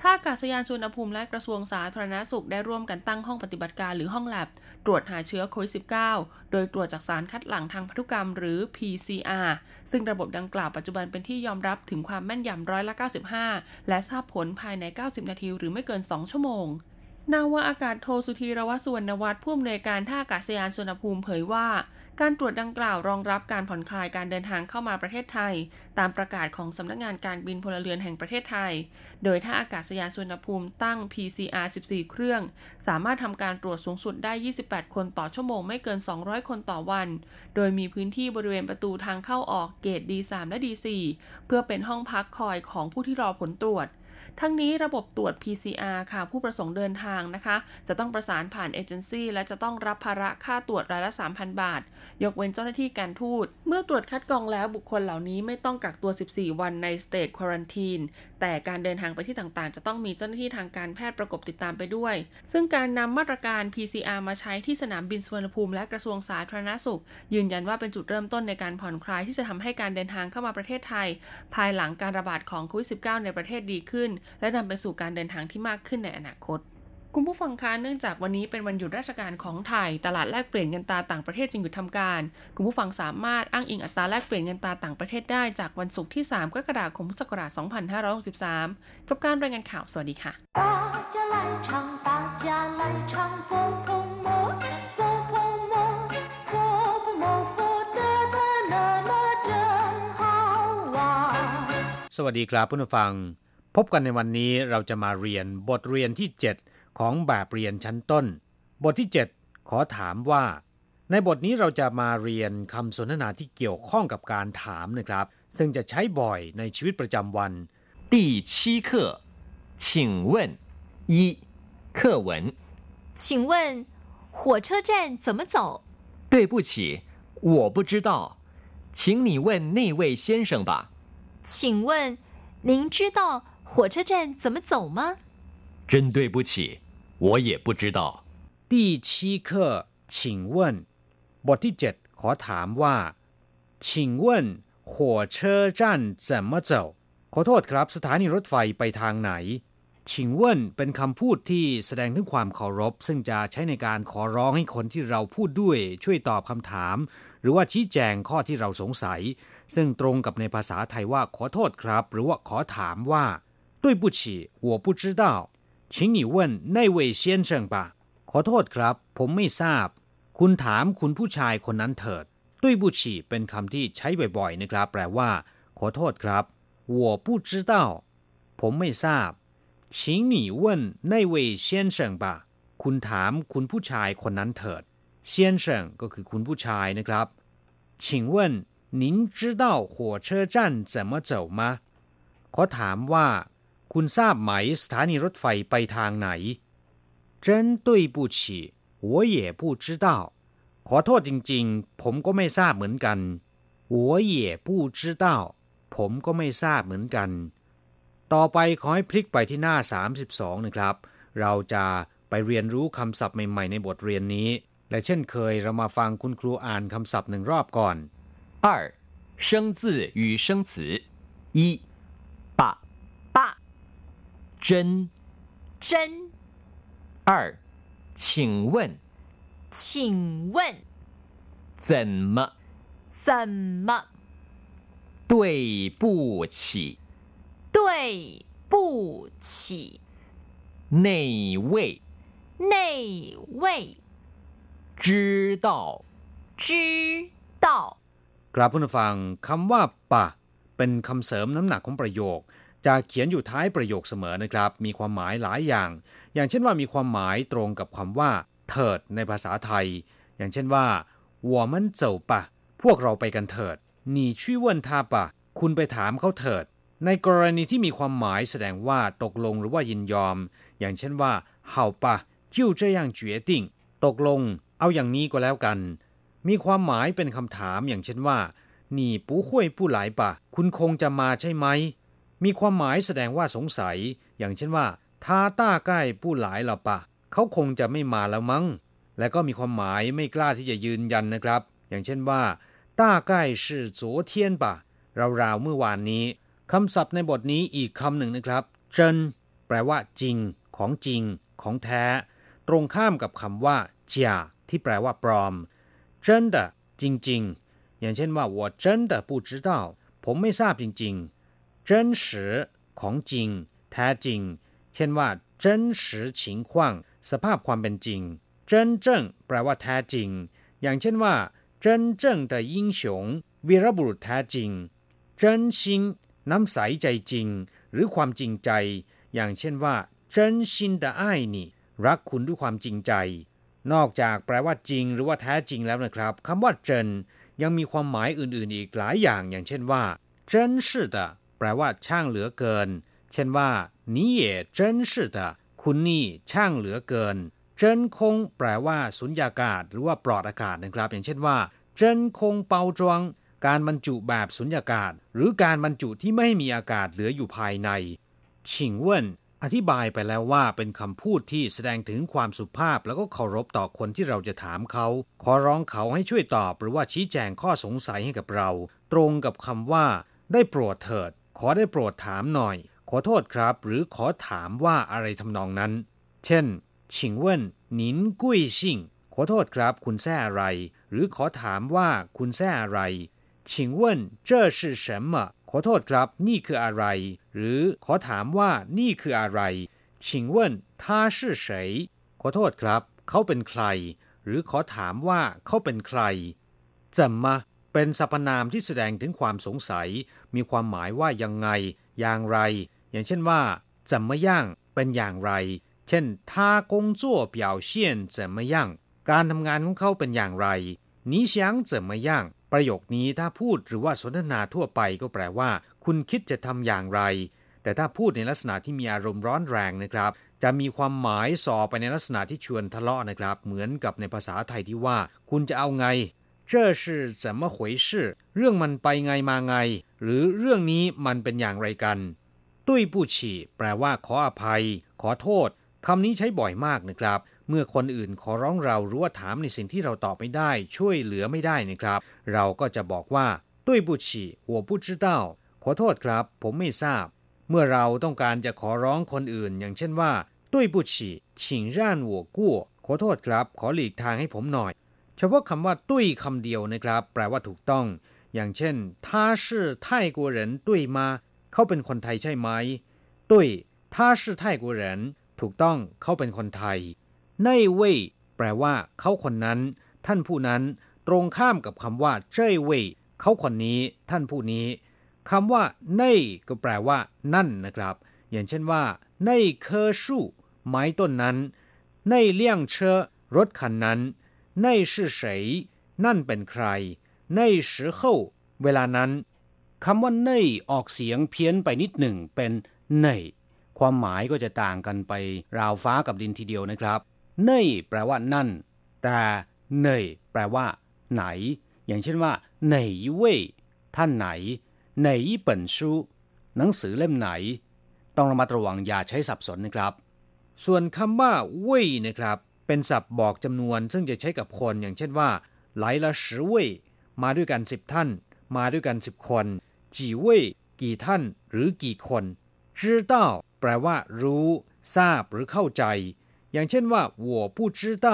ท่าอากาศยานสุวรรณภูมิและกระทรวงสาธารณาสุขได้ร่วมกันตั้งห้องปฏิบัติการหรือห้องแลบ ตรวจหาเชื้อโควิด -19 โดยตรวจจากสารคัดหลั่งทางพันธุกรรมหรือ PCR ซึ่งระบบดังกล่าวปัจจุบันเป็นที่ยอมรับถึงความแม่นยำร้อยละ 95 และทราบผลภายใน 90 นาทีหรือไม่เกิน 2 ชั่วโมงนาวาอากาศโทสุธีรวัสุวรรณวัฒน์ผู้อำนวยการท่าอากาศยานสุวรรณภูมิเผยว่า การตรวจดังกล่าวรองรับการผ่อนคลายการเดินทางเข้ามาประเทศไทย ตามประกาศของสำนักงงานการบินพลเรือนแห่งประเทศไทย โดยท่าอากาศยานสุวรรณภูมิตั้ง PCR 14 เครื่อง สามารถทำการตรวจสูงสุดได้ 28 คนต่อชั่วโมงไม่เกิน 200 คนต่อวัน โดยมีพื้นที่บริเวณประตูทางเข้าออกเกต D3 และ D4 เพื่อเป็นห้องพักคอยของผู้ที่รอผลตรวจ ทั้งนี้ระบบตรวจ PCR ค่ะ ผู้ประสงค์เดินทางนะคะ จะต้องประสานผ่านเอเจนซี่และจะต้องรับภาระค่าตรวจรายละ 3,000 บาท ยกเว้นเจ้าหน้าที่การทูต เมื่อตรวจคัดกรองแล้วบุคคลเหล่านี้ไม่ต้องกักตัว 14 วันในสเตทควอรันทีนแต่การเดินทางไปที่ต่างๆ จะต้องมีเจ้าหน้าที่ทางการแพทย์ประกบติดตามไปด้วย ซึ่งการนำมาตรการ PCR มาใช้ที่สนามบินสุวรรณภูมิและกระทรวงสาธารณสุข ยืนยันว่าเป็นจุดเริ่มต้นในการผ่อนคลายที่จะทำให้การเดินทางเข้ามาประเทศไทย ภายหลังการระบาดของโควิด -19 ในประเทศดีขึ้นและนำไปสู่การเดินทางที่มากขึ้นในอนาคต คุณผู้ฟังคะเนื่องจากวันนี้เป็นวันหยุดราชการของไทย ตลาดแลกเปลี่ยนเงินตาต่างประเทศจึงหยุดทำการ คุณผู้ฟังสามารถอ้างอิงอัตราแลกเปลี่ยนเงินตาต่างประเทศได้จากวันศุกร์ที่ 3 กรกฎาคมพุทธศักราช 2563 จบการรายงานข่าว สวัสดีค่ะสวัสดีครับผู้ฟัง พบกันในวันนี้เราจะมาเรียนบทเรียนที่ 7 ของแบบเรียนชั้นต้น บทที่ 7 ขอถามว่า ในบทนี้เราจะมาเรียนคำสนทนาที่เกี่ยวข้องกับการถามนะครับ ซึ่งจะใช้บ่อยในชีวิตประจำวัน第七课请问一课文请问火车站怎么走对不起我不知道请你问那位先生吧请问您知道 火车站怎么走吗？真对不起，我也不知道。第七课，请问บทที่เจ็ดขอถามว่า请问火车站怎么走ขอโทษครับสถานีรถไฟไปทางไหนชิงเว่นเป็นคำพูดที่แสดงถึงความเคารพ ซึ่งจะใช้ในการขอร้องให้คนที่เราพูดด้วยช่วยตอบคำถาม หรือว่าชี้แจงข้อที่เราสงสัย ซึ่งตรงกับในภาษาไทยว่าขอโทษครับ หรือว่าขอถามว่า 对不起我不知道请你问那位先生吧ขอโทษครับ ผมไม่ทราบ คุณถามคุณผู้ชายคนนั้นเถิด对不起เป็นคำที่ใช้บ่อยๆนะครับ แปลว่า ขอโทษครับ我不知道ผมไม่ทราบ请你问那位先生吧คุณถามคุณผู้ชายคนนั้นเถิด先生ก็คือคุณผู้ชายนะครับ请问您知道火车站怎么走吗ขอถามว่า คุณทราบไหมสถานีรถไฟไปทางไหน真对不起我也不知道ขอโทษจริงๆ ผมก็ไม่ทราบเหมือนกัน我也不知道ผมก็ไม่ทราบเหมือนกัน ต่อไปขอให้พลิกไปที่หน้า 32 นะครับ เราจะไปเรียนรู้คำศัพท์ใหม่ๆ ในบทเรียนนี้ และเช่นเคยเรามาฟังคุณครูอ่านคำศัพท์หนึ่งรอบก่อน二生字与生词一 真真二，请问，请问怎么怎么对不起对不起那位那位知道知道กราบผู้ฟังคำว่าปะเป็นคำเสริมน้ำหนักของประโยค จะเขียนอยู่ท้ายประโยคเสมอนะครับ มีความหมายหลายอย่าง อย่างเช่นว่ามีความหมายตรงกับคำว่าเถิดในภาษาไทย อย่างเช่นว่าวัวมันเจ้าปะ พวกเราไปกันเถิดนี่ชี่วนทาปะ คุณไปถามเขาเถิด ในกรณีที่มีความหมายแสดงว่าตกลงหรือว่ายินยอม อย่างเช่นว่าเฮาปะจิ้วเจ้ายางเจียติ่งตกลง เอาอย่างนี้ก็แล้วกัน มีความหมายเป็นคำถามอย่างเช่นว่านี่ปู้ห้วยผู้หลายปะ คุณคงจะมาใช่ไหม มีความหมายแสดงว่าสงสัย อย่างเช่นว่าท้าต้าใกล้ผู้หลายหรอปะเขาคงจะไม่มาแล้วมั้ง และก็มีความหมายไม่กล้าที่จะยืนยันนะครับ อย่างเช่นว่าต้าใกล้是昨天吧ราวๆเมื่อวานนี้คำศัพท์ในบทนี้อีกคำหนึ่งนะครับเจนแปลว่าจริง ของจริง ของแท้ ตรงข้ามกับคำว่าเจียที่แปลว่าปลอมเจน的จริงๆ อย่างเช่นว่า我真的不知道ผมไม่ทราบจริงๆ เจินของจริง แท้จริง เช่นว่าเจินสือฉิงขว้สภาพความเป็นจริง เจริงแปลว่าแท้จริง อย่างเช่นว่าเจินเจิ้งแต่ยิ่งฉงวีรบุรุษแท้จริง เจินชิงน้ำใสใจจริง หรือความจริงใจ อย่างเช่นว่าเจินชินแต่อ้ายนี่รักคุณด้วยความจริงใจ นอกจากแปลว่าจริง หรือว่าแท้จริงแล้วนะครับคำว่าจริงยังมีความหมายอื่นๆ อีกหลายอย่าง อย่างเช่นว่าเจิน是的 แปลว่าช่างเหลือเกิน เช่นว่า你也真是的คุณนี่ช่างเหลือเกินเจินคงแปลว่าสุญญากาศ หรือว่าปลอดอากาศนะครับ อย่างเช่นว่าเจินคงเปาจวงการบรรจุแบบสุญญากาศ หรือการบรรจุที่ไม่มีอากาศเหลืออยู่ภายในชิงเว่นอธิบายไปแล้วว่าเป็นคำพูดที่แสดงถึงความสุภาพแล้วก็เคารพต่อคนที่เราจะถามเขา ขอร้องเขาให้ช่วยตอบหรือว่าชี้แจงข้อสงสัยให้กับเรา ตรงกับคำว่า ได้โปรดเถิด ขอได้โปรดถามหน่อย ขอโทษครับ หรือขอถามว่าอะไรทำนองนั้น เช่นชิงเว่นนินกุ้ยชิงขอโทษครับ คุณแซ่อะไร หรือขอถามว่าคุณแซ่อะไรชิงเว่นเจ้อชื่อ什么ขอโทษครับ นี่คืออะไร หรือขอถามว่านี่คืออะไรชิงเว่นท่าชื่ขอโทษครับ เขาเป็นใคร หรือขอถามว่าเขาเป็นใคร怎么 เป็นสรรพนามที่แสดงถึงความสงสัย มีความหมายว่ายังไง อย่างไร อย่างเช่นว่า怎么样เป็นอย่างไร เช่น他工作表现怎么样การทำงานของเขาเป็นอย่างไร你想怎么样ประโยคนี้ถ้าพูดหรือว่าสนทนาทั่วไปก็แปลว่า คุณคิดจะทำอย่างไร แต่ถ้าพูดในลักษณะที่มีอารมณ์ร้อนแรงนะครับ จะมีความหมายสอไปในลักษณะที่ชวนทะเลาะนะครับ เหมือนกับในภาษาไทยที่ว่า คุณจะเอาไง 这是怎么回事เรื่องมันไปไงมาไง หรือเรื่องนี้มันเป็นอย่างไรกันตุ้ยผู้ฉีแปลว่า ขออภัย ขอโทษคำนี้ใช้บ่อยมากนะครับ เมื่อคนอื่นขอร้องเราหรือว่าถามในสิ่งที่เราตอบไม่ได้ ช่วยเหลือไม่ได้นะครับ เราก็จะบอกว่าตุ้ยผู้ฉี我不知道ขอโทษครับ ผมไม่ทราบ เมื่อเราต้องการจะขอร้องคนอื่น อย่างเช่นว่าตุ้ยผู้ฉี请让我过ขอโทษครับ ขอหลีกทางให้ผมหน่อย เฉพาะคำว่าตุ้ยคำเดียวนะครับ แปลว่าถูกต้อง อย่างเช่นท่าชื่อเขาเป็นคนไทยใช่ไหมตุ้ยท่เถูกต้องเขาเป็นคนไทยในเว่ยแปลว่าเขาคนนั้น ท่านผู้นั้น ตรงข้ามกับคำว่าเจ้เว่ยเขาคนนี้ ท่านผู้นี้คำว่าในก็แปลว่า นั่นนะครับ อย่างเช่นว่า ในเคอไม้ต้นนั้น ในเรถคันนั้น ในชื่อเฉยนั่นเป็นใคร ในชื่อเข้าเวลานั้นคำว่าในออกเสียงเพี้ยนไปนิดหนึ่งเป็นในความหมายก็จะต่างกันไปราวฟ้ากับดินทีเดียวนะครับในแปลว่านั่น แต่ในแปลว่า ไหน อย่างเช่นว่าไหนเว่ยท่านไหนไหนเปิ่นชูหนังสือเล่มไหน ต้องระมัดระวังอย่าใช้สับสนนะครับ ส่วนคำว่าเว่ยนะครับ เป็นศัพท์บอกจำนวน ซึ่งจะใช้กับคน อย่างเช่นว่าหลายละสิเว่ยมาด้วยกันสิบท่าน มาด้วยกันสิบคนจีเว่ยกี่ท่าน หรือกี่คน知道แปลว่า รู้ ทราบหรือเข้าใจ อย่างเช่นว่า我不知道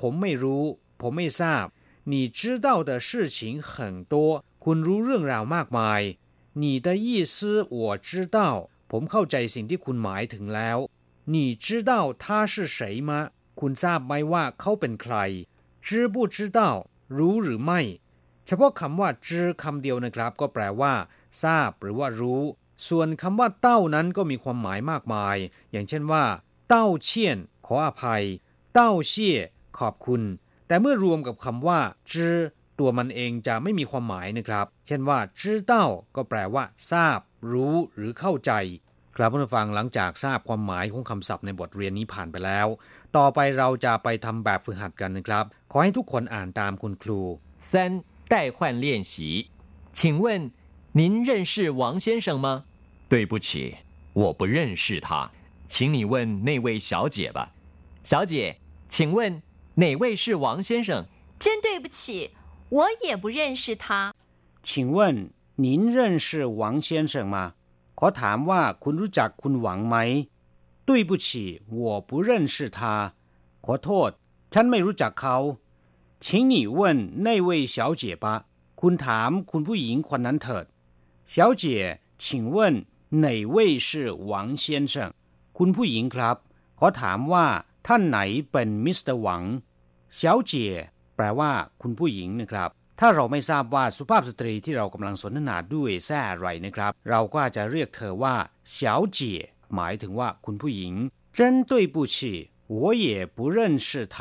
ผมไม่รู้ ผมไม่ทราบ你知道的事情很多คุณรู้เรื่องราวมากมาย你的意思我知道ผมเข้าใจสิ่งที่คุณหมายถึงแล้ว你知道他是谁吗 คุณทราบไหมว่าเขาเป็นใคร知不知道รู้หรือไม่ เฉพาะคำว่าจืคำเดียวนะครับ ก็แปลว่า ทราบหรือว่ารู้ส่วนคำว่าเต้านั้นก็มีความหมายมากมาย อย่างเช่นว่า เต้าเชี่ยน ขออภัย เต้าเชี่ยขอบคุณ แต่เมื่อรวมกับคำว่าจื้อตัวมันเองจะไม่มีความหมายนะครับ เช่นว่าจื้อเต้าก็แปลว่า ทราบ รู้หรือเข้าใจ ครับผู้ฟังหลังจากทราบความหมายของคำศัพท์ในบทเรียนนี้ผ่านไปแล้ว ต่อไปเราจะไปทำแบบฝึกหัดกันนะครับ ขอให้ทุกคนอ่านตามคุณครู三代换练习请问您认识王先生吗对不起，我不认识他，请你问那位小姐吧。小姐，请问哪位是王先生？真对不起，我也不认识他。请问您认识王先生吗？ขอถามว่าคุณรู้จักคุณหวังไหม 对不起，我不认识他。ขอโทษ ฉันไม่รู้จักเขา请你问那位小姐吧。คุณถามคุณผู้หญิงคนนั้นเถิด小姐，请问哪位是王先生คุณผู้หญิงครับ ขอถามว่า ท่านไหนเป็นมิสเตอร์หวังเฉาเจียแปลว่าคุณผู้หญิงนะครับ ถ้าเราไม่ทราบว่าสุภาพสตรีที่เรากำลังสนทนาด้วยแซ่อะไรนะครับ เราก็จะเรียกเธอว่าเฉาเจีย หมายถึงว่าคุณผู้หญิง真对不起我也不认识他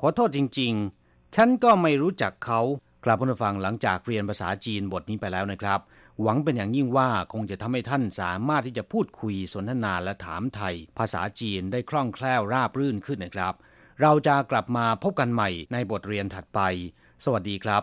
ขอโทษจริงๆ ฉันก็ไม่รู้จักเขากลับมาฟังหลังจากเรียนภาษาจีนบทนี้ไปแล้วนะครับ หวังเป็นอย่างยิ่งว่าคงจะทำให้ท่านสามารถที่จะพูดคุยสนทนาและถามไทย ภาษาจีนได้คล่องแคล่วราบรื่นขึ้นนะครับ เราจะกลับมาพบกันใหม่ในบทเรียนถัดไป สวัสดีครับ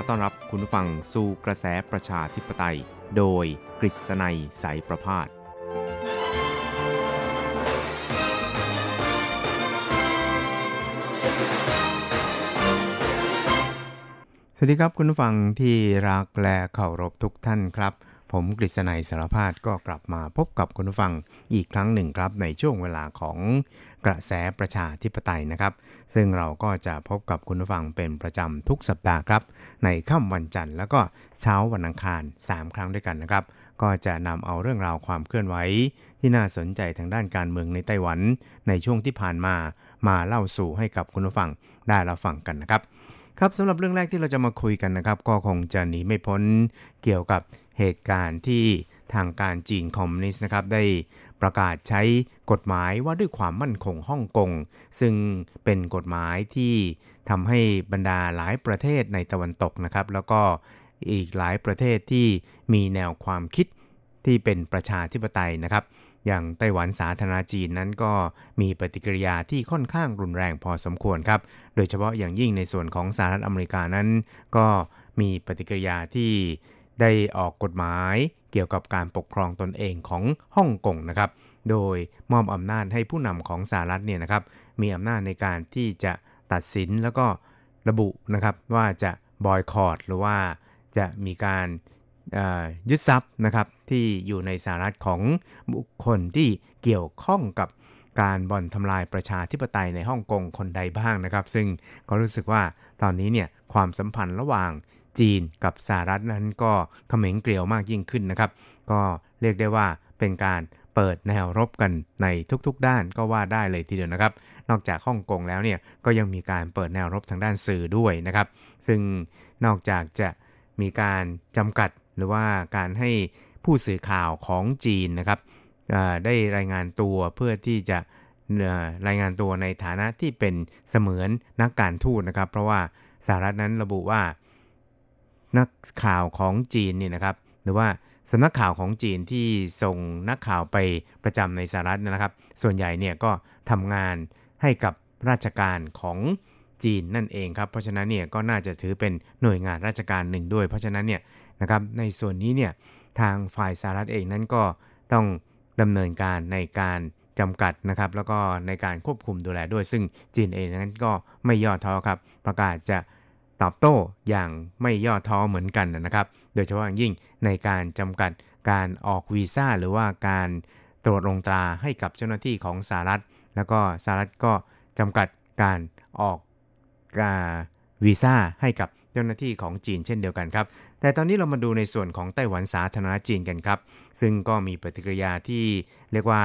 อต้อนรับคุณผู้ฟังสู่กระแสประชาธิปไตย โดยกฤษณัยสายประพาสสวัสดีครับคุณผู้ฟังที่รักและเคารพทุกท่านครับ ผมกฤษณัยสารพาดก็กลับมาพบกับคุณผู้ฟังอีกครั้งหนึ่งครับในช่วงเวลาของ กระแสประชาธิปไตยนะครับ ซึ่งเราก็จะพบกับคุณผู้ฟังเป็นประจำทุกสัปดาห์ครับ ในค่ำวันจันทร์แล้วก็เช้าวันอังคาร 3 ครั้งด้วยกันนะครับ ก็จะนำเอาเรื่องราวความเคลื่อนไหวที่น่าสนใจทางด้านการเมืองในไต้หวัน ในช่วงที่ผ่านมามาเล่าสู่ให้กับคุณผู้ฟังได้รับฟังกันนะครับครับสำหรับเรื่องแรกที่เราจะมาคุยกันนะครับ ก็คงจะหนีไม่พ้นเกี่ยวกับเหตุการณ์ที่ทางการจีนคอมมิวนิสต์นะครับ ได้ ประกาศใช้กฎหมายว่าด้วยความมั่นคงฮ่องกง ซึ่งเป็นกฎหมายที่ทำให้บรรดาหลายประเทศในตะวันตกนะครับ แล้วก็อีกหลายประเทศที่มีแนวความคิดที่เป็นประชาธิปไตยนะครับ อย่างไต้หวันสาธารณจีนนั้นก็มีปฏิกิริยาที่ค่อนข้างรุนแรงพอสมควรครับ โดยเฉพาะอย่างยิ่งในส่วนของสหรัฐอเมริกานั้น ก็มีปฏิกิริยาที่ได้ออกกฎหมาย เกี่ยวกับการปกครองตนเองของฮ่องกงนะครับ โดยมอบอำนาจให้ผู้นำของสหรัฐเนี่ยนะครับ มีอำนาจในการที่จะตัดสินแล้วก็ระบุนะครับว่าจะบอยคอรดหรือว่าจะมีการยึดทรัพย์นะครับที่อยู่ในสหรัฐของบุคคลที่เกี่ยวข้องกับการบ่อนทำลายประชาธิปไตยในฮ่องกงคนใดบ้างนะครับ ซึ่งก็รู้สึกว่าตอนนี้เนี่ยความสัมพันธ์ระหว่าง จีนกับสหรัฐนั้นก็เขม็งเกลียวมากยิ่งขึ้นนะครับ ก็เรียกได้ว่าเป็นการเปิดแนวรบกันในทุกๆด้านก็ว่าได้เลยทีเดียวนะครับ นอกจากฮ่องกงแล้วเนี่ยก็ยังมีการเปิดแนวรบทางด้านสื่อด้วยนะครับ ซึ่งนอกจากจะมีการจำกัดหรือว่าการให้ผู้สื่อข่าวของจีนนะครับได้รายงานตัวเพื่อที่จะรายงานตัวในฐานะที่เป็นเสมือนนักการทูตนะครับ เพราะว่าสหรัฐนั้นระบุว่า นักข่าวของจีนนี่นะครับ หรือว่าสำนักข่าวของจีนที่ส่งนักข่าวไปประจำในสหรัฐนะครับ ส่วนใหญ่เนี่ยก็ทำงานให้กับราชการของจีนนั่นเองครับ เพราะฉะนั้นเนี่ยก็น่าจะถือเป็นหน่วยงานราชการหนึ่งด้วย เพราะฉะนั้นเนี่ยนะครับในส่วนนี้เนี่ยทางฝ่ายสหรัฐเองนั้นก็ต้องดำเนินการในการจำกัดนะครับ แล้วก็ในการควบคุมดูแลด้วย ซึ่งจีนเองนั้นก็ไม่ย่อท้อครับ ประกาศจะ ตอบโต้อย่างไม่ย่อท้อเหมือนกันนะครับ โดยเฉพาะอย่างยิ่งในการจำกัดการออกวีซ่าหรือว่าการตรวจลงตราให้กับเจ้าหน้าที่ของสหรัฐ แล้วก็สหรัฐก็จำกัดการออกกาวีซ่าให้กับเจ้าหน้าที่ของจีนเช่นเดียวกันครับ แต่ตอนนี้เรามาดูในส่วนของไต้หวันสาธารณจีนกันครับ ซึ่งก็มีปฏิกิริยาที่เรียกว่า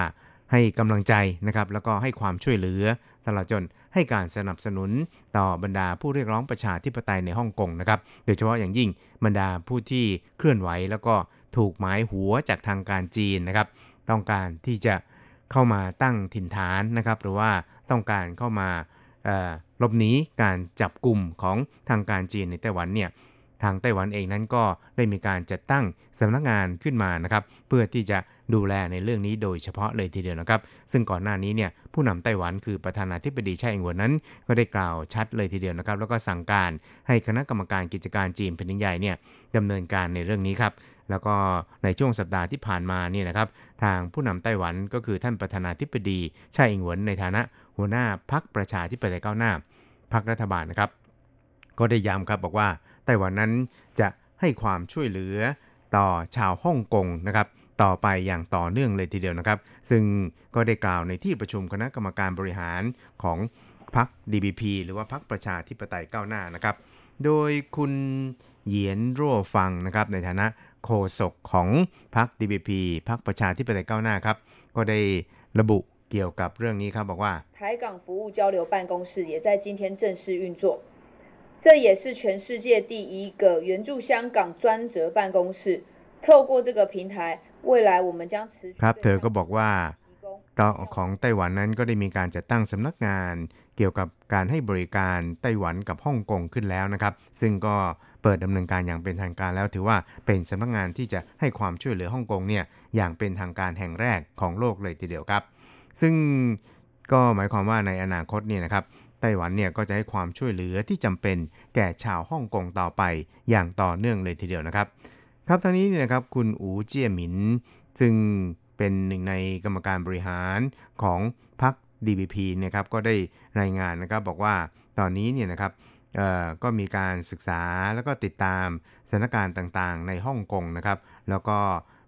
ให้กำลังใจนะครับแล้วก็ให้ความช่วยเหลือตลอดจนให้การสนับสนุนต่อบรรดาผู้เรียกร้องประชาธิปไตยในฮ่องกงนะครับโดยเฉพาะอย่างยิ่งบรรดาผู้ที่เคลื่อนไหว แล้วก็ถูกหมายหัวจากทางการจีนนะครับ ต้องการที่จะเข้ามาตั้งถิ่นฐานนะครับ หรือว่าต้องการเข้ามาหลบหนีการจับกลุ่มของทางการจีนในไต้หวันเนี่ย ทางไต้หวันเองนั้นก็ได้มีการจัดตั้งสำนักงานขึ้นมานะครับ เพื่อที่จะดูแลในเรื่องนี้โดยเฉพาะเลยทีเดียวนะครับ ซึ่งก่อนหน้านี้เนี่ยผู้นำไต้หวันคือประธานาธิบดีไช่อิงหวนนั้น ก็ได้กล่าวชัดเลยทีเดียวนะครับ แล้วก็สั่งการให้คณะกรรมการกิจการจีนแผ่นดินใหญ่เนี่ยดำเนินการในเรื่องนี้ครับแล้วก็ในช่วงสัปดาห์ที่ผ่านมาเนี่ยนะครับ ทางผู้นำไต้หวันก็คือท่านประธานาธิบดีไช่อิงหวนในฐานะ หัวหน้าพักประชาธิปไตยก้าวหน้าพักรัฐบาลนะครับ ก็ได้ย้ำครับบอกว่า ไต้หวันนั้นจะให้ความช่วยเหลือต่อชาวฮ่องกงนะครับต่อไปอย่างต่อเนื่องเลยทีเดียวนะครับ ซึ่งก็ได้กล่าวในที่ประชุมคณะกรรมการบริหารของพรรค DBP หรือว่าพรรคประชาธิปไตยก้าวหน้านะครับ โดยคุณเหยียนรั่วฟังนะครับในฐานะโฆษกของพรรค DBP พรรคประชาธิปไตยก้าวหน้าครับ ก็ได้ระบุเกี่ยวกับเรื่องนี้ครับบอกว่า台港服务交流办公室也在今天正式运作 这也是全世界第一个援助香港专责办公室透过这个平台ครับเธอก็บอกว่าต่อของไต้หวันนั้นก็ได้มีการจัดตั้งสำนักงาน เกี่ยวกับการให้บริการไต้หวันกับฮ่องกงขึ้นแล้วนะครับ ซึ่งก็เปิดดำเนินการอย่างเป็นทางการแล้วถือว่าเป็นสำนักงานที่จะให้ความช่วยเหลือฮ่องกงเนี่ยอย่างเป็นทางการแห่งแรกของโลกเลยทีเดียวครับ ซึ่งก็หมายความว่าในอนาคตเนี่ยนะครับ ไต้หวันเนี่ยก็จะให้ความช่วยเหลือที่จำเป็นแก่ชาวฮ่องกงต่อไปอย่างต่อเนื่องเลยทีเดียวนะครับ ครับทางนี้เนี่ยนะครับคุณอูเจียหมินซึ่งเป็นหนึ่งในกรรมการบริหารของพรรค DBP นี่ยครับก็ได้รายงานนะครับบอกว่าตอนนี้เนี่ยนะครับก็มีการศึกษาแล้วก็ติดตามสถานการณ์ต่างๆ ในฮ่องกงนะครับ แล้วก็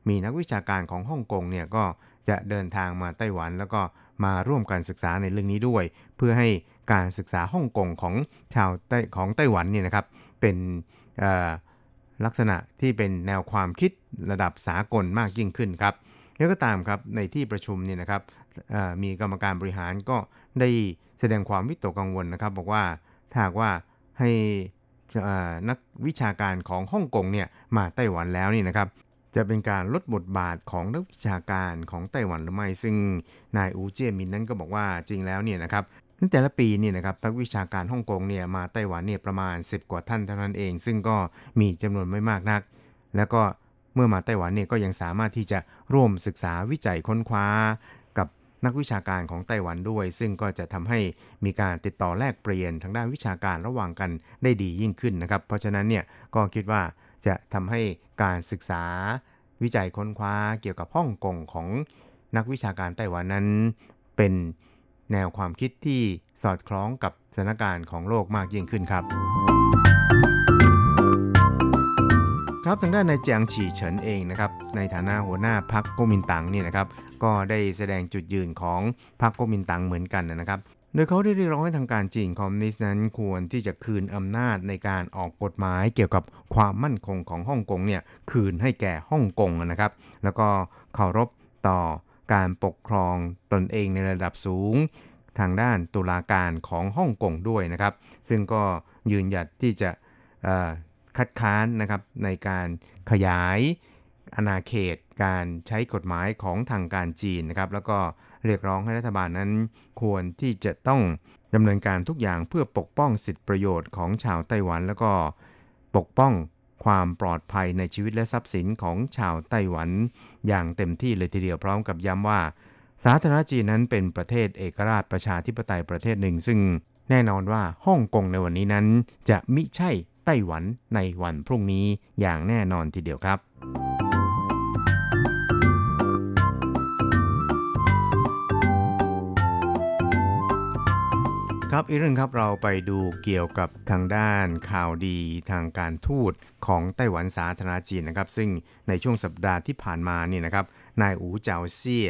มีนักวิชาการของฮ่องกงเนี่ยก็จะเดินทางมาไต้หวัน แล้วก็มาร่วมการศึกษาในเรื่องนี้ด้วย เพื่อให้ การศึกษาฮ่องกงของชาวไต้ของไต้หวันเนี่ยนะครับเป็นลักษณะที่เป็นแนวความคิดระดับสากลมากยิ่งขึ้นครับแล้วก็ตามครับในที่ประชุมเนี่ยนะครับมีกรรมการบริหารก็ได้แสดงความวิตกกังวลนะครับ บอกว่าถ้าว่าให้นักวิชาการของฮ่องกงเนี่ยมาไต้หวันแล้วนี่นะครับจะเป็นการลดบทบาทของนักวิชาการของไต้หวันหรือไม่ ซึ่งนายอูเจียมินนั้นก็บอกว่าจริงแล้วเนี่ยนะครับ ในแต่ละปีนี่นะครับนักวิชาการฮ่องกงเนี่ยมาไต้หวันเนี่ยประมาณ 10 กว่าท่านเท่านั้นเอง ซึ่งก็มีจำนวนไม่มากนัก แล้วก็เมื่อมาไต้หวันเนี่ยก็ยังสามารถที่จะร่วมศึกษาวิจัยค้นคว้า กับนักวิชาการของไต้หวันด้วย ซึ่งก็จะทำให้มีการติดต่อแลกเปลี่ยนทางด้านวิชาการระหว่างกันได้ดียิ่งขึ้นนะครับ เพราะฉะนั้นเนี่ยก็คิดว่าจะทำให้การศึกษาวิจัยค้นคว้าเกี่ยวกับฮ่องกงของนักวิชาการไต้หวันนั้นเป็น แนวความคิดที่สอดคล้องกับสถานการณ์ของโลกมากยิ่งขึ้นครับ ครับทางด้านนายเจียงฉีเฉินเองนะครับในฐานะหัวหน้าพรรคก๊กมินตั๋งนี่นะครับก็ได้แสดงจุดยืนของพรรคก๊กมินตั๋งเหมือนกันนะครับโดยเขาได้เรียกร้องให้ทางการจีนคอมมิวนิสต์นั้นควรที่จะคืนอำนาจในการออกกฎหมายเกี่ยวกับความมั่นคงของฮ่องกงเนี่ยคืนให้แก่ฮ่องกงนะครับ แล้วก็เคารพต่อ การปกครองตนเองในระดับสูง ทางด้านตุลาการของฮ่องกงด้วยนะครับ ซึ่งก็ยืนหยัดที่จะคัดค้านนะครับในการขยายอาณาเขตการใช้กฎหมายของทางการจีนนะครับ แล้วก็เรียกร้องให้รัฐบาลนั้นควรที่จะต้องดำเนินการทุกอย่างเพื่อปกป้องสิทธิประโยชน์ของชาวไต้หวัน แล้วก็ปกป้อง ความปลอดภัยในชีวิตและทรัพย์สินของชาวไต้หวัน อย่างเต็มที่เลยทีเดียวพร้อมกับย้ำว่า สาธารณจีนนั้นเป็นประเทศเอกราชประชาธิปไตยประเทศหนึ่ง ซึ่งแน่นอนว่าฮ่องกงในวันนี้นั้น จะมิใช่ไต้หวันในวันพรุ่งนี้อย่างแน่นอนทีเดียวครับ ครับอีกเรื่องครับเราไปดูเกี่ยวกับทางด้านข่าวดีทางการทูตของไต้หวันสาธารณจีนนะครับ ซึ่งในช่วงสัปดาห์ที่ผ่านมานี่นะครับนายอูเจาเซี่ย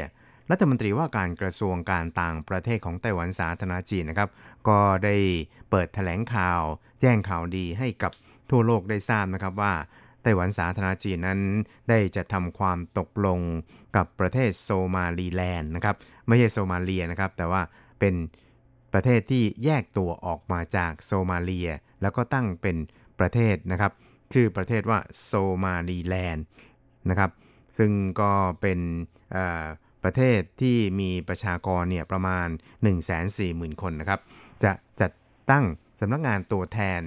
รัฐมนตรีว่าการกระทรวงการต่างประเทศของไต้หวันสาธารณจีนนะครับ ก็ได้เปิดแถลงข่าว แจ้งข่าวดีให้กับทั่วโลกได้ทราบนะครับว่าไต้หวันสาธารณจีนนั้น ได้จะทำความตกลงกับประเทศโซมาลีแลนด์นะครับไม่ใช่โซมาเลียนะครับแต่ว่าเป็น ประเทศที่แยกตัวออกมาจากโซมาเลีย แล้วก็ตั้งเป็นประเทศนะครับ ชื่อประเทศว่าโซมาลีแลนด์นะครับ ซึ่งก็เป็นประเทศที่มีประชากรเนี่ยประมาณ 140,000 คนนะครับ จะจัดตั้งสำนักงานตัวแทน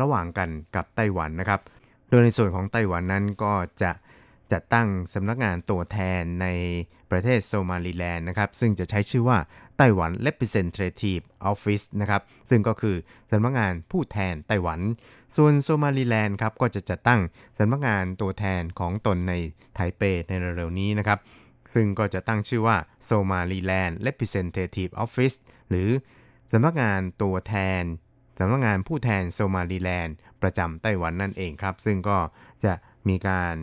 ระหว่างกันกับไต้หวันนะครับ โดยในส่วนของไต้หวันนั้นก็จะ จัดตั้งสำนักงานตัวแทนในประเทศโซมาลีแลนด์นะครับ ซึ่งจะใช้ชื่อว่าไต้หวัน Representative Office นะครับ ซึ่งก็คือสำนักงานผู้แทนไต้หวัน ส่วนโซมาลีแลนด์ครับ ก็จะจัดตั้งสำนักงานตัวแทนของตนในไทเปในเร็วๆนี้นะครับ ซึ่งก็จะตั้งชื่อว่า Somaliland Representative Office หรือสำนักงานตัวแทนสำนักงานผู้แทนโซมาลีแลนด์ประจำไต้หวันนั่นเองครับ ซึ่งก็จะมีการ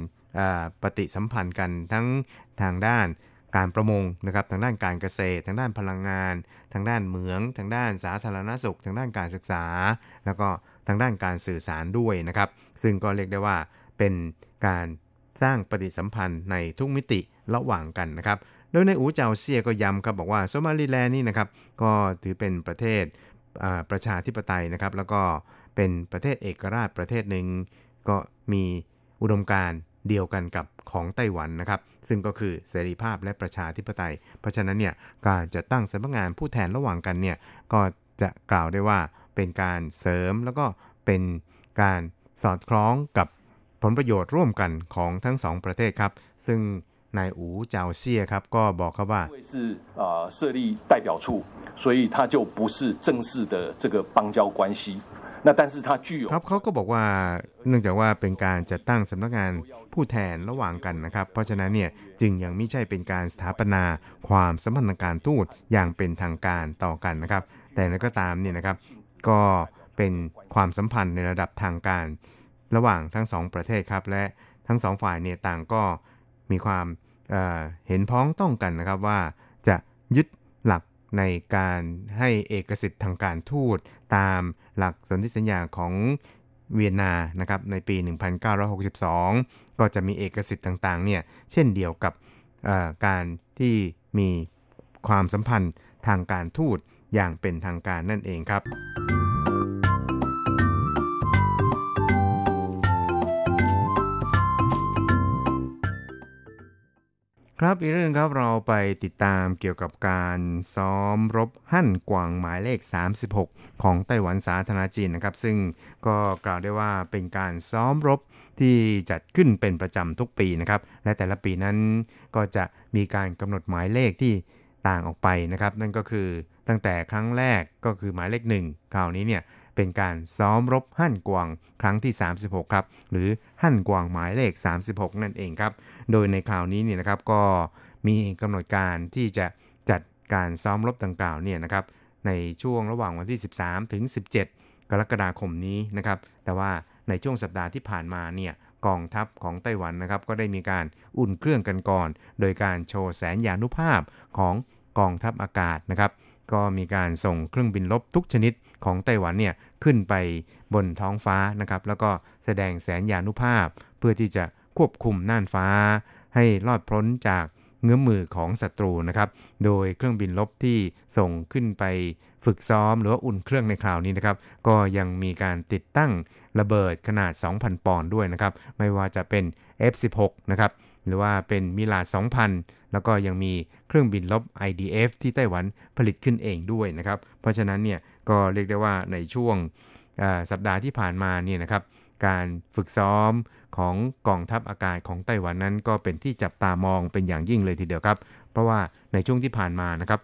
ปฏิสัมพันธ์กันทั้งทางด้านการประมงนะครับทางด้านการเกษตร ทางด้านพลังงาน ทางด้านเหมือง ทางด้านสาธารณสุข ทางด้านการศึกษา แล้วก็ทางด้านการสื่อสารด้วยนะครับ ซึ่งก็เรียกได้ว่าเป็นการสร้างปฏิสัมพันธ์ในทุกมิติระหว่างกันนะครับ โดยในอูเจ้าเซียก็ย้ำครับบอกว่าโซมาลีแลนด์นี่นะครับก็ถือเป็นประเทศประชาธิปไตยนะครับ แล้วก็เป็นประเทศเอกราชประเทศหนึ่งก็มีอุดมการ เดียวกันกับของไต้หวันนะครับ ซึ่งก็คือเสรีภาพและประชาธิปไตย เพราะฉะนั้นเนี่ยการจะตั้งสำนักงานผู้แทนระหว่างกันเนี่ยก็จะกล่าวได้ว่าเป็นการเสริมแล้วก็เป็นการสอดคล้องกับผลประโยชน์ร่วมกันของทั้งสองประเทศครับ ซึ่งนายอูเจาเซียครับก็บอกครับว่า是呃设立代表处所以它就不是正式的这个邦交关系那但是它具有 ครับเขาก็บอกว่าเนื่องจากว่าเป็นการจัดตั้งสำนักงานผู้แทนระหว่างกันนะครับ เพราะฉะนั้นเนี่ยจึงยังไม่ใช่เป็นการสถาปนาความสัมพันธ์การทูตอย่างเป็นทางการต่อกันนะครับ แต่นั้นก็ตามเนี่ยนะครับ ก็เป็นความสัมพันธ์ในระดับทางการ ระหว่างทั้งสองประเทศครับ และทั้งสองฝ่ายเนี่ยต่างก็มีความเเห็นพ้องต้องกันนะครับว่าจะยึดหลักในการให้เอกสิทธิ์ทางการทูตตาม หลักสนธิสัญญาของเวียนนานะครับในปี 1962 ก็จะมีเอกสิทธิ์ต่างๆเนี่ยเช่นเดียวกับการที่มีความสัมพันธ์ทางการทูตอย่างเป็นทางการนั่นเองครับ ครับอีกเรื่องครับเราไปติดตามเกี่ยวกับการซ้อมรบหั่นกวางหมายเลข 36 ของไต้หวันสาธารณจีนนะครับ ซึ่งก็กล่าวได้ว่าเป็นการซ้อมรบที่จัดขึ้นเป็นประจำทุกปีนะครับ และแต่ละปีนั้นก็จะมีการกำหนดหมายเลขที่ต่างออกไปนะครับ นั่นก็คือตั้งแต่ครั้งแรกก็คือหมายเลขหนึ่งคราวนี้เนี่ย เป็นการซ้อมรบหั่นกวางครั้งที่ 36 ครับหรือหั่นกวางหมายเลข 36 นั่นเองครับ โดยในคราวนี้เนี่ยนะครับก็มีกำหนดการที่จะจัดการซ้อมรบดังกล่าวเนี่ยนะครับในช่วงระหว่างวันที่ 13 ถึง 17 กรกฎาคมนี้นะครับแต่ว่าในช่วงสัปดาห์ที่ผ่านมาเนี่ยกองทัพของไต้หวันนะครับก็ได้มีการอุ่นเครื่องกันก่อน โดยการโชว์แสนยานุภาพของกองทัพอากาศนะครับ ก็มีการส่งเครื่องบินลบทุกชนิด ของไต้หวันเนี่ยขึ้นไปบนท้องฟ้านะครับ แล้วก็แสดงแสนยานุภาพ เพื่อที่จะควบคุมน่านฟ้า ให้รอดพ้นจากเงื้อมมือของศัตรูนะครับ โดยเครื่องบินลบที่ส่งขึ้นไปฝึกซ้อมหรือว่าอุ่นเครื่องในคราวนี้นะครับ ก็ยังมีการติดตั้งระเบิดขนาด 2,000 ปอนด์ด้วยนะครับ ไม่ว่าจะเป็น F16 นะครับ หรือว่าเป็นมิลา2,000 แล้วก็ยังมีเครื่องบินลบ IDF ที่ไต้หวันผลิตขึ้นเองด้วยนะครับ เพราะฉะนั้นเนี่ยก็เรียกได้ว่าในช่วงสัปดาห์ที่ผ่านมาเนี่ยนะครับการฝึกซ้อมของกองทัพอากาศของไต้หวันนั้นก็เป็นที่จับตามองเป็นอย่างยิ่งเลยทีเดียวครับ เพราะว่าในช่วงที่ผ่านมานะครับ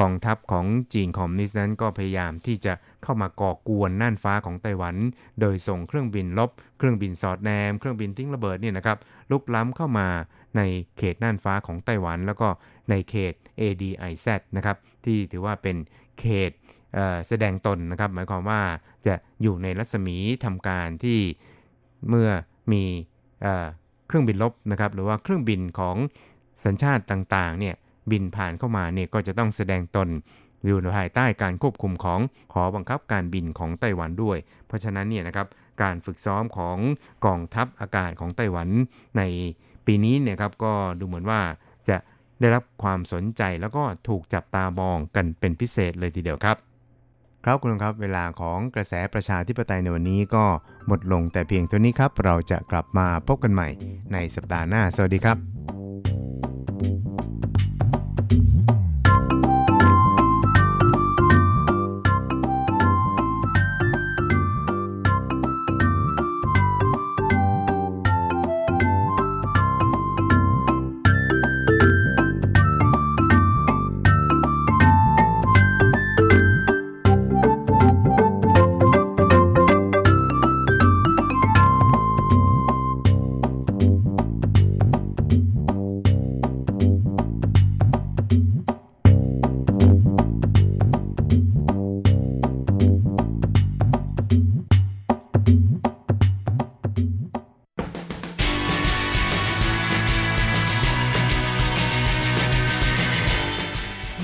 กองทัพของจีนคอมมิวนิสต์นั้นก็พยายามที่จะ เข้ามาก่อกวนน่านฟ้าของไต้หวัน โดยส่งเครื่องบินลบ เครื่องบินสอดแนม เครื่องบินทิ้งระเบิดเนี่ยนะครับลุกล้ำเข้ามาในเขตน่านฟ้าของไต้หวัน แล้วก็ในเขต ADIZ นะครับที่ถือว่าเป็นเขตแสดงตนนะครับ หมายความว่าจะอยู่ในรัศมีทำการที่เมื่อมีเครื่องบินลบนะครับ หรือว่าเครื่องบินของสัญชาติต่างๆเนี่ยบินผ่านเข้ามาเนี่ยก็จะต้องแสดงตน อยู่ภายใต้การควบคุมของหอบังคับการบินของไต้หวันด้วย เพราะฉะนั้นเนี่ยนะครับการฝึกซ้อมของกองทัพอากาศของไต้หวันในปีนี้เนี่ยครับก็ดูเหมือนว่าจะได้รับความสนใจแล้วก็ถูกจับตามองกันเป็นพิเศษเลยทีเดียวครับ ครับคุณครับเวลาของกระแสประชาธิปไตยในวันนี้ก็หมดลงแต่เพียงเท่านี้ครับ เราจะกลับมาพบกันใหม่ในสัปดาห์หน้า สวัสดีครับ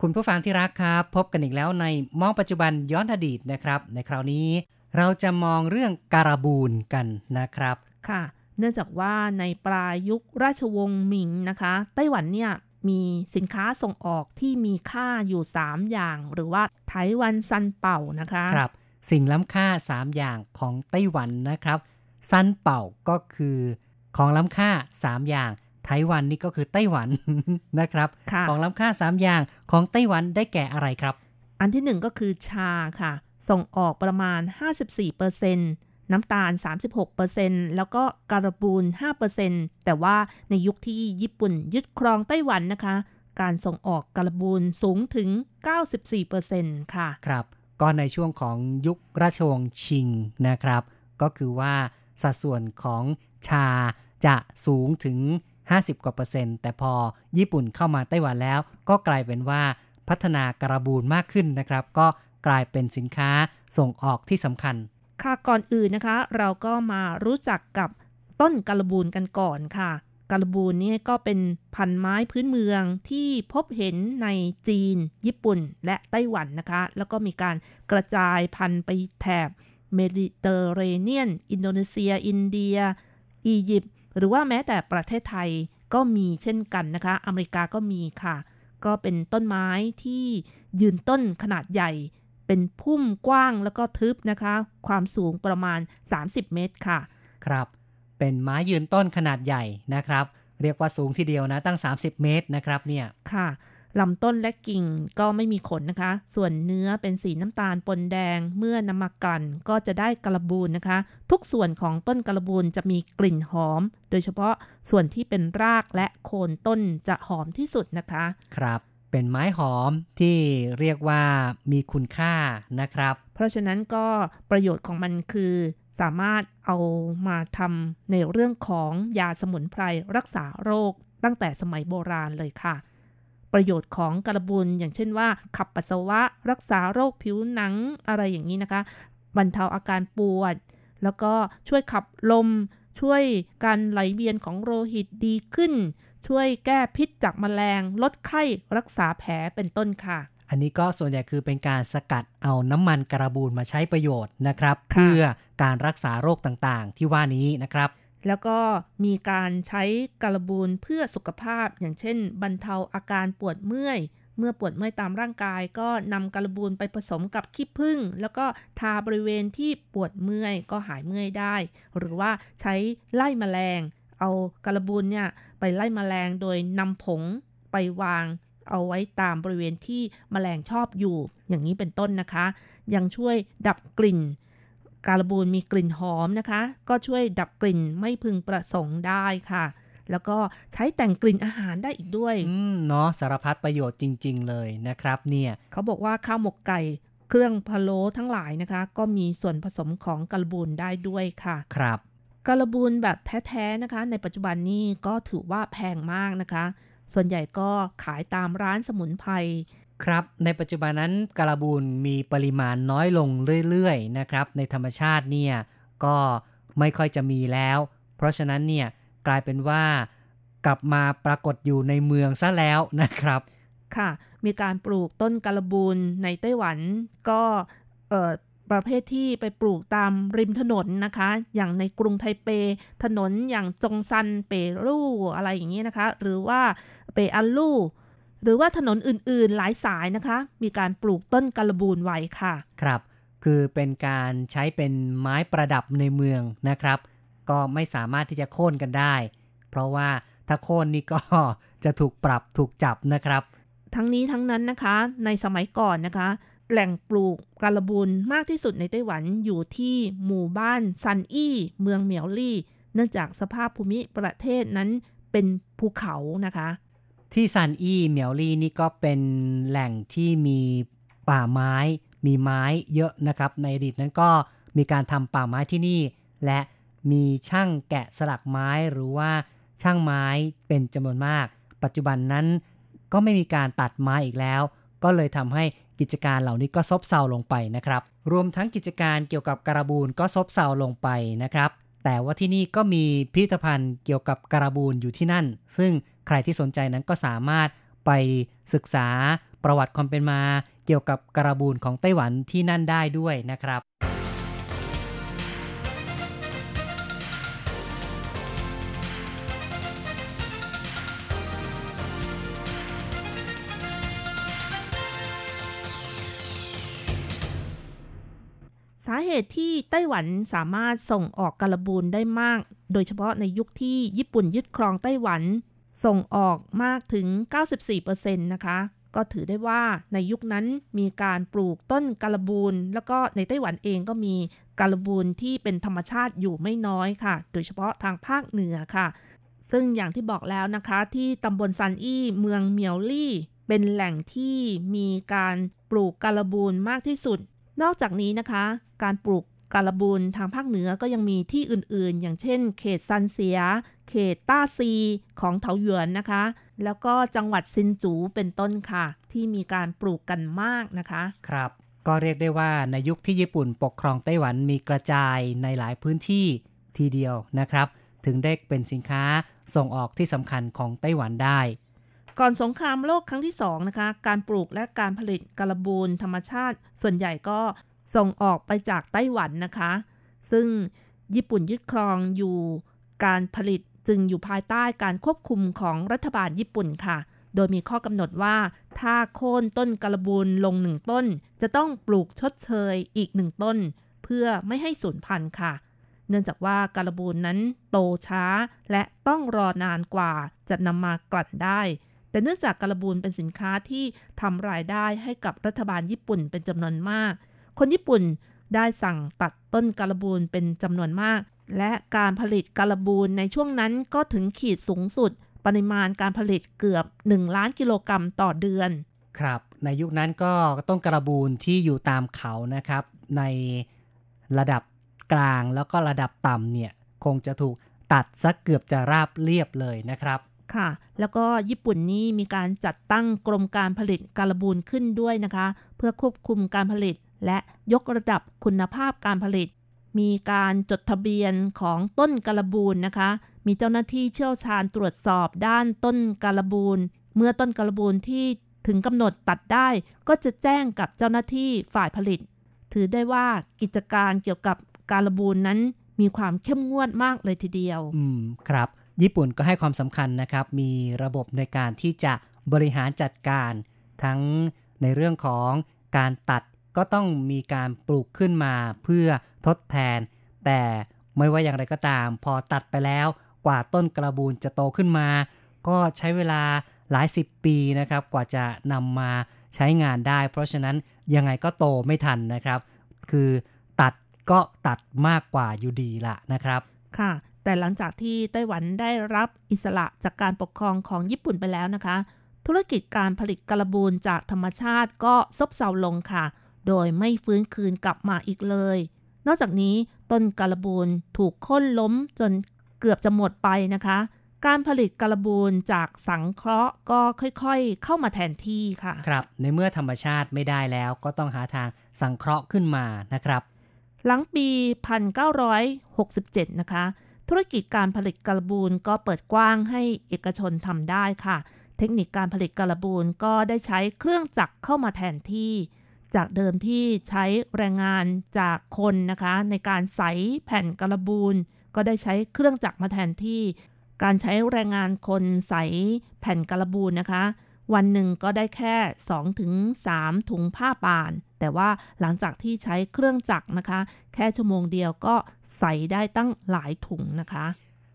คุณผู้ฟังที่รักครับ พบกันอีกแล้วในมองปัจจุบันย้อนอดีตนะครับ ในคราวนี้ เราจะมองเรื่องการบูนกันนะครับ ค่ะ เนื่องจากว่าในปลายยุคราชวงศ์หมิงนะคะ ไต้หวันเนี่ยมีสินค้าส่งออกที่มีค่าอยู่ 3 อย่าง หรือว่าไต้หวันซันเป่านะคะครับสิ่งล้ำค่า 3 อย่างของไต้หวันนะครับซันเป่าก็คือของล้ำค่า 3 อย่าง ไต้หวันนี่ก็คือไต้หวันนะครับ ของล้ำค่า 3 อย่างของไต้หวันได้แก่อะไรครับ อันที่ 1 ก็คือชาค่ะ ส่งออกประมาณ 54%น้ำตาล 36%แล้วก็การบูน 5%แต่ว่าในยุคที่ญี่ปุ่นยึดครองไต้หวันนะคะ การส่งออกการบูนสูงถึง 94%ค่ะ ครับ ก็ในช่วงของยุคราชวงศ์ชิงนะครับ ก็คือว่าสัดส่วนของชาจะสูงถึง 50 กว่าเปอร์เซ็นต์ แต่พอญี่ปุ่นเข้ามาไต้หวันแล้ว ก็กลายเป็นว่าพัฒนาการบูนมากขึ้นนะครับ ก็กลายเป็นสินค้าส่งออกที่สำคัญ ค่ะก่อนอื่นนะคะ เราก็มารู้จักกับต้นกระบูนกันก่อนค่ะกระบูนนี่ก็เป็นพันไม้พื้นเมืองที่พบเห็นในจีน ญี่ปุ่น และไต้หวันนะคะ แล้วก็มีการกระจายพันธุ์ไปแถบเมดิเตอร์เรเนียน อินโดนีเซีย อินเดีย อียิปต์ หรือว่าแม้แต่ประเทศไทยก็มีเช่นกันนะคะ อเมริกาก็มีค่ะ ก็เป็นต้นไม้ที่ยืนต้นขนาดใหญ่ เป็นพุ่มกว้างแล้วก็ทึบนะคะ ความสูงประมาณ 30 เมตรค่ะ ครับ เป็นไม้ยืนต้นขนาดใหญ่นะครับ เรียกว่าสูงทีเดียวนะตั้ง 30 เมตรนะครับเนี่ย ค่ะ ลำต้นและกิ่งก็ไม่มีขนนะคะ ส่วนเนื้อเป็นสีน้ำตาลปนแดง เมื่อนำมากันก็จะได้กระบูนนะคะ ทุกส่วนของต้นกระบูนจะมีกลิ่นหอม โดยเฉพาะส่วนที่เป็นรากและโคนต้นจะหอมที่สุดนะคะ ครับเป็นไม้หอมที่เรียกว่ามีคุณค่านะครับ เพราะฉะนั้นก็ประโยชน์ของมันคือสามารถเอามาทำในเรื่องของยาสมุนไพรรักษาโรคตั้งแต่สมัยโบราณเลยค่ะ ประโยชน์ของกระบุนอย่างเช่นว่า ขับปัสสาวะ รักษาโรคผิวหนังอะไรอย่างนี้นะคะบรรเทาอาการปวด แล้วก็ช่วยขับลม ช่วยการไหลเวียนของโลหิตดีขึ้น ช่วยแก้พิษจากแมลง ลดไข้รักษาแผลเป็นต้นค่ะ อันนี้ก็ส่วนใหญ่คือเป็นการสกัดเอาน้ำมันกระบูนมาใช้ประโยชน์นะครับ เพื่อการรักษาโรคต่างๆ ที่ว่านี้นะครับ แล้วก็มีการใช้กระบูนเพื่อสุขภาพ อย่างเช่น บรรเทาอาการปวดเมื่อย เมื่อปวดเมื่อยตามร่างกาย ก็นำกระบูนไปผสมกับขี้ผึ้งแล้วก็ทาบริเวณที่ปวดเมื่อยก็หายเมื่อยได้ หรือว่าใช้ไล่มแมลง เอากระบูนเนี่ยไปไล่มแมลงโดยนำผงไปวางเอาไว้ตามบริเวณที่มแมลงชอบอยู่ อย่างนี้เป็นต้นนะคะ ยังช่วยดับกลิ่น การบูนมีกลิ่นหอมนะคะ ก็ช่วยดับกลิ่นไม่พึงประสงค์ได้ค่ะ แล้วก็ใช้แต่งกลิ่นอาหารได้อีกด้วยอืมเนาะสารพัดประโยชน์จริง ๆ เลยนะครับ เนี่ยเขาบอกว่าข้าวหมกไก่เครื่องพะโล้ทั้งหลายนะคะ ก็มีส่วนผสมของกระบูนได้ด้วยค่ะ ครับกระบูนแบบแท้ๆนะคะ ในปัจจุบันนี้ก็ถือว่าแพงมากนะคะ ส่วนใหญ่ก็ขายตามร้านสมุนไพร ครับในปัจจุบันนั้นกระบูนมีปริมาณน้อยลงเรื่อยๆนะครับ ในธรรมชาติเนี่ยก็ไม่ค่อยจะมีแล้ว เพราะฉะนั้นเนี่ยกลายเป็นว่ากลับมาปรากฏอยู่ในเมืองซะแล้วนะครับ ค่ะ มีการปลูกต้นกระบูนในไต้หวันก็เออประเภทที่ไปปลูกตามริมถนนนะคะ อย่างในกรุงไทเป ถนนอย่างจงซันเปรู่อะไรอย่างนี้นะคะ หรือว่าเปอันลู่ หรือว่าถนนอื่นๆหลายสายนะคะ มีการปลูกต้นกระบูนไว้ค่ะ ครับ คือเป็นการใช้เป็นไม้ประดับในเมืองนะครับ ก็ไม่สามารถที่จะโค่นกันได้ เพราะว่าถ้าโค่นนี่ก็จะถูกปรับถูกจับนะครับ ทั้งนี้ทั้งนั้นนะคะ ในสมัยก่อนนะคะ แหล่งปลูกกาลบูนมากที่สุดในไต้หวันอยู่ที่หมู่บ้านซันอี้เมืองเหมียวลี่ เนื่องจากสภาพภูมิประเทศนั้นเป็นภูเขานะคะ ที่ซันอี้เหมียวลี่นี่ก็เป็นแหล่งที่มีป่าไม้ มีไม้เยอะนะครับ ในอดีตนั้นก็มีการทำป่าไม้ที่นี่ และมีช่างแกะสลักไม้หรือว่าช่างไม้เป็นจำนวนมาก ปัจจุบันนั้นก็ไม่มีการตัดไม้อีกแล้ว ก็เลยทำให้กิจการเหล่านี้ก็ซบเซาลงไปนะครับ รวมทั้งกิจการเกี่ยวกับการบูนก็ซบเซาลงไปนะครับ แต่ว่าที่นี่ก็มีพิพิธภัณฑ์เกี่ยวกับการบูนอยู่ที่นั่น ซึ่ง ใครที่สนใจนั้นก็สามารถไปศึกษาประวัติความเป็นมา เกี่ยวกับการบูนของไต้หวันที่นั่นได้ด้วยนะครับสาเหตุที่ไต้หวันสามารถส่งออกการบูนได้มาก โดยเฉพาะในยุคที่ญี่ปุ่นยึดครองไต้หวัน ส่งออกมากถึง 94%นะคะ ก็ถือได้ว่าในยุคนั้นมีการปลูกต้นการบูนแล้วก็ในไต้หวันเองก็มีการบูนที่เป็นธรรมชาติอยู่ไม่น้อยค่ะ โดยเฉพาะทางภาคเหนือค่ะ ซึ่งอย่างที่บอกแล้วนะคะ ที่ตำบลซันอี้เมืองเมียวลี่เป็นแหล่งที่มีการปลูกการบูนมากที่สุด นอกจากนี้นะคะ การปลูก การบูนทางภาคเหนือก็ยังมีที่อื่นๆ อย่างเช่น เขตซันเสีย เขตต้าซีของเถาหยวนนะคะ แล้วก็จังหวัดซินจูเป็นต้นค่ะ ที่มีการปลูกกันมากนะคะ ครับ ก็เรียกได้ว่าในยุคที่ญี่ปุ่นปกครองไต้หวันมีกระจายในหลายพื้นที่ทีเดียวนะครับ ถึงได้เป็นสินค้าส่งออกที่สำคัญของไต้หวันได้ก่อนสงครามโลกครั้งที่สองนะคะ การปลูกและการผลิตการบูนธรรมชาติ ส่วนใหญ่ก็ ส่งออกไปจากไต้หวันนะคะ ซึ่งญี่ปุ่นยึดครองอยู่การผลิตจึงอยู่ภายใต้การควบคุมของรัฐบาลญี่ปุ่นค่ะ โดยมีข้อกำหนดว่า ถ้าโค่นต้นกระบูนลงหนึ่งต้น จะต้องปลูกชดเชยอีกหนึ่งต้น เพื่อไม่ให้สูญพันธุ์ค่ะ เนื่องจากว่าการบูนนั้นโตช้าและต้องรอนานกว่าจะนำมากลั่นได้ แต่เนื่องจากการบูนเป็นสินค้าที่ทำรายได้ให้กับรัฐบาลญี่ปุ่นเป็นจำนวนมาก คนญี่ปุ่นได้สั่งตัดต้นการบูนเป็นจำนวนมาก และการผลิตการบูนในช่วงนั้นก็ถึงขีดสูงสุด ปริมาณการผลิตเกือบ 1 ล้านกิโลกรัมต่อเดือน ครับ ในยุคนั้นก็ต้นกระบูนที่อยู่ตามเขานะครับ ในระดับกลางแล้วก็ระดับต่ำเนี่ย คงจะถูกตัดสักเกือบจะราบเรียบเลยนะครับค่ะ แล้วก็ญี่ปุ่นนี่มีการจัดตั้งกรมการผลิตการบูนขึ้นด้วยนะคะ เพื่อควบคุมการผลิต และยกระดับคุณภาพการผลิต มีการจดทะเบียนของต้นการบูนนะคะ มีเจ้าหน้าที่เชี่ยวชาญตรวจสอบด้านต้นการบูนเมื่อต้นการบูนที่ถึงกำหนดตัดได้ก็จะแจ้งกับเจ้าหน้าที่ฝ่ายผลิต ถือได้ว่ากิจการเกี่ยวกับการบูนนั้นมีความเข้มงวดมากเลยทีเดียว อืมครับ ญี่ปุ่นก็ให้ความสำคัญนะครับ มีระบบในการที่จะบริหารจัดการ ทั้งในเรื่องของการตัด ก็ต้องมีการปลูกขึ้นมาเพื่อทดแทน แต่ไม่ว่าอย่างไรก็ตาม พอตัดไปแล้วกว่าต้นกระบูนจะโตขึ้นมา ก็ใช้เวลาหลายสิบปีนะครับ กว่าจะนำมาใช้งานได้ เพราะฉะนั้นยังไงก็โตไม่ทันนะครับ คือตัดก็ตัดมากกว่าอยู่ดีละนะครับค่ะแต่หลังจากที่ไต้หวันได้รับอิสระจากการปกครองของญี่ปุ่นไปแล้วนะคะ ธุรกิจการผลิตกระบูนจากธรรมชาติก็ซบเซาลงค่ะ โดยไม่ฟื้นคืนกลับมาอีกเลย นอกจากนี้ต้นกระบูนถูกค้นล้มจนเกือบจะหมดไปนะคะ การผลิตกระบูนจากสังเคราะห์ก็ค่อยๆ เข้ามาแทนที่ค่ะ ครับ ในเมื่อธรรมชาติไม่ได้แล้วก็ต้องหาทางสังเคราะห์ขึ้นมานะครับ หลังปี 1967 นะคะ ธุรกิจการผลิตกระบูนก็เปิดกว้างให้เอกชนทำได้ค่ะ เทคนิคการผลิตกระบูนก็ได้ใช้เครื่องจักรเข้ามาแทนที่ จากเดิมที่ใช้แรงงานจากคนนะคะ ในการใสแผ่นกระบูนก็ได้ใช้เครื่องจักรมาแทนที่ การใช้แรงงานคนใสแผ่นกระบูนนะคะ วันหนึ่งก็ได้แค่ 2-3 ถุงผ้าป่าน แต่ว่าหลังจากที่ใช้เครื่องจักรนะคะ แค่ชั่วโมงเดียวก็ใส่ได้ตั้งหลายถุงนะคะ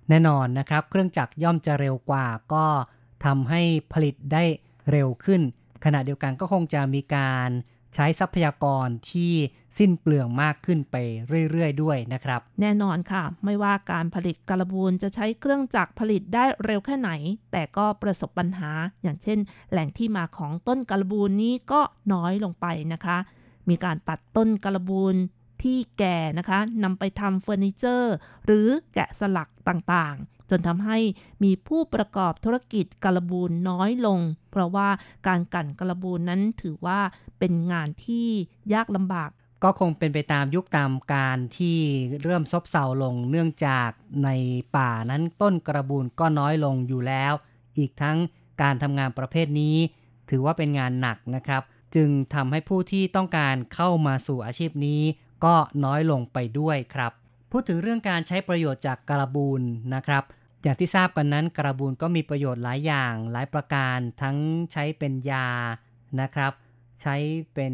แน่นอนนะครับ เครื่องจักรย่อมจะเร็วกว่าก็ทำให้ผลิตได้เร็วขึ้น ขณะเดียวกันก็คงจะมีการ ใช้ทรัพยากรที่สิ้นเปลืองมากขึ้นไปเรื่อยๆ ด้วยนะครับ แน่นอนค่ะ ไม่ว่าการผลิตการบูนจะใช้เครื่องจักรผลิตได้เร็วแค่ไหน แต่ก็ประสบปัญหา อย่างเช่น แหล่งที่มาของต้นการบูนนี้ก็น้อยลงไปนะคะ มีการตัดต้นการบูนที่แก่นะคะนำไปทำเฟอร์นิเจอร์ หรือแกะสลักต่างๆ จนทำให้มีผู้ประกอบธุรกิจกระบูนน้อยลง เพราะว่าการกั่นกระบูนนั้นถือว่าเป็นงานที่ยากลำบาก ก็คงเป็นไปตามยุคตามการที่เริ่มซบเซาลงเนื่องจากในป่านั้นต้นกระบูนก็น้อยลงอยู่แล้ว อีกทั้งการทำงานประเภทนี้ ถือว่าเป็นงานหนักนะครับ จึงทำให้ผู้ที่ต้องการเข้ามาสู่อาชีพนี้ ก็น้อยลงไปด้วยครับ พูดถึงเรื่องการใช้ประโยชน์จากกระบูนนะครับอย่างที่ทราบกันนั้นการบูรก็มีประโยชน์หลายอย่างหลายประการ ทั้งใช้เป็นยานะครับ ใช้เป็น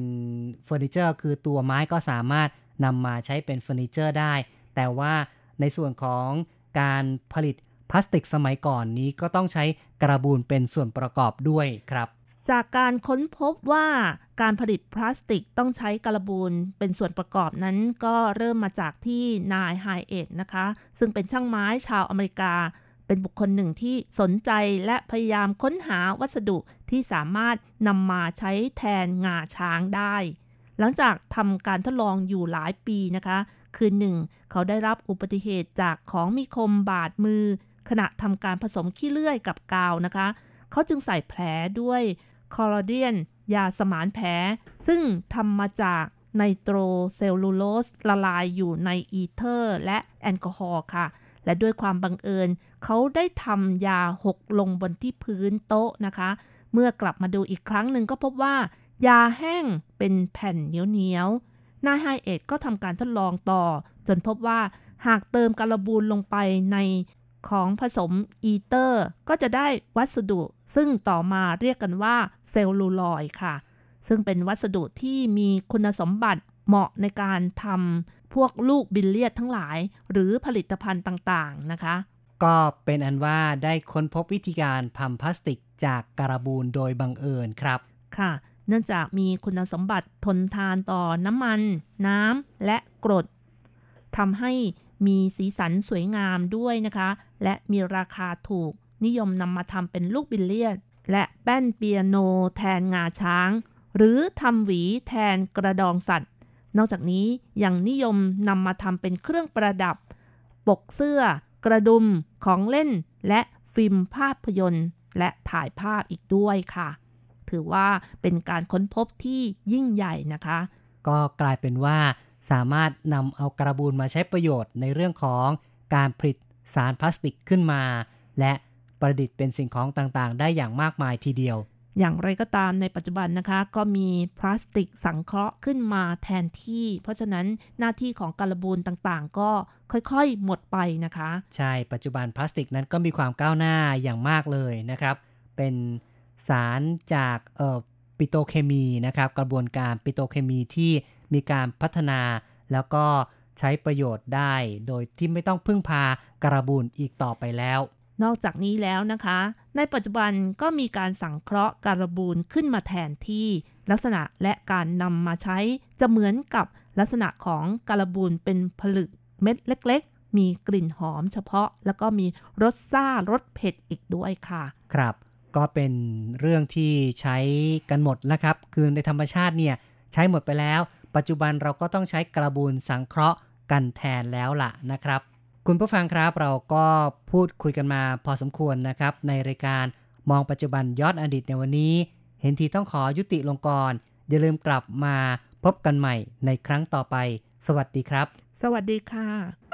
เฟอร์นิเจอร์คือตัวไม้ก็สามารถนำมาใช้เป็นเฟอร์นิเจอร์ได้ แต่ว่าในส่วนของการผลิตพลาสติกสมัยก่อนนี้ก็ต้องใช้การบูรเป็นส่วนประกอบด้วยครับ จากการค้นพบว่าการผลิตพลาสติกต้องใช้การบูรเป็นส่วนประกอบนั้นก็เริ่มมาจากที่นายไฮเอ็ดนะคะ ซึ่งเป็นช่างไม้ชาวอเมริกา เป็นบุคคลหนึ่งที่สนใจและพยายามค้นหาวัสดุที่สามารถนำมาใช้แทนงาช้างได้ หลังจากทำการทดลองอยู่หลายปีนะคะ คืนหนึ่ง เขาได้รับอุบัติเหตุจากของมีคมบาดมือ ขณะทำการผสมขี้เลื่อยกับกาวนะคะ เขาจึงใส่แผลด้วย คอลลาเดียน ยาสมานแผล ซึ่งทำมาจากไนโตรเซลลูโลสละลายอยู่ในอีเทอร์ และแอลกอฮอล์ค่ะ และด้วยความบังเอิญ เขาได้ทำยาหกลงบนที่พื้นโต๊ะนะคะ เมื่อกลับมาดูอีกครั้งหนึ่งก็พบว่า ยาแห้งเป็นแผ่นเหนียวๆนายไฮเอ็ดก็ทำการทดลองต่อ จนพบว่าหากเติมการบูรลงไปใน ของผสมอีเทอร์ ก็จะได้วัสดุ ซึ่งต่อมาเรียกกันว่าเซลลูลอยด์ค่ะ ซึ่งเป็นวัสดุที่มีคุณสมบัติเหมาะในการทำพวกลูกบิลเลียดทั้งหลาย หรือผลิตภัณฑ์ต่างๆนะคะ ก็เป็นอันว่าได้ค้นพบวิธีการทำพลาสติกจากการบูรโดยบังเอิญครับค่ะ เนื่องจากมีคุณสมบัติทนทานต่อน้ำมัน น้ำและกรดทำให้ มีสีสันสวยงามด้วยนะคะ และมีราคาถูกนิยมนำมาทำเป็นลูกบิลเลียดและแป้นเปียโนแทนงาช้าง หรือทำหวีแทนกระดองสัตว์ นอกจากนี้ยังนิยมนำมาทำเป็นเครื่องประดับ ปกเสื้อ กระดุมของเล่น และฟิล์มภาพยนตร์ และถ่ายภาพอีกด้วยค่ะ ถือว่าเป็นการค้นพบที่ยิ่งใหญ่นะคะ ก็กลายเป็นว่า สามารถนำเอากระบูนมาใช้ประโยชน์ในเรื่องของการผลิตสารพลาสติกขึ้นมา และประดิษฐ์เป็นสิ่งของต่างๆ ได้อย่างมากมายทีเดียว อย่างไรก็ตามในปัจจุบันนะคะ ก็มีพลาสติกสังเคราะห์ขึ้นมาแทนที่ เพราะฉะนั้นหน้าที่ของการบูนต่างๆ ก็ค่อยๆ หมดไปนะคะ ใช่ปัจจุบันพลาสติกนั้นก็มีความก้าวหน้าอย่างมากเลยนะครับ เป็นสารจากเอ่อปิโตเคมีนะครับ กระบวนการปิโตเคมีที่ มีการพัฒนา แล้วก็ใช้ประโยชน์ได้ โดยที่ไม่ต้องพึ่งพากระบูนอีกต่อไปแล้ว นอกจากนี้แล้วนะคะ ในปัจจุบันก็มีการสังเคราะห์การบูนขึ้นมาแทนที่ ลักษณะและการนำมาใช้จะเหมือนกับลักษณะของการบูนเป็นผลึกเม็ดเล็กๆ มีกลิ่นหอมเฉพาะ แล้วก็มีรสซ่ารสเผ็ดอีกด้วยค่ะ ครับก็เป็นเรื่องที่ใช้กันหมดแล้วครับ คือในธรรมชาติเนี่ยใช้หมดไปแล้ว ปัจจุบันเราก็ต้องใช้กระบุนสังเคราะห์กันแทนแล้วล่ะนะครับ คุณผู้ฟังครับเราก็พูดคุยกันมาพอสมควรนะครับ ในรายการมองปัจจุบันยอดอดีตในวันนี้ เห็นทีต้องขอยุติลงก่อนอย่าลืมกลับมาพบกันใหม่ในครั้งต่อไป สวัสดีครับ สวัสดีค่ะ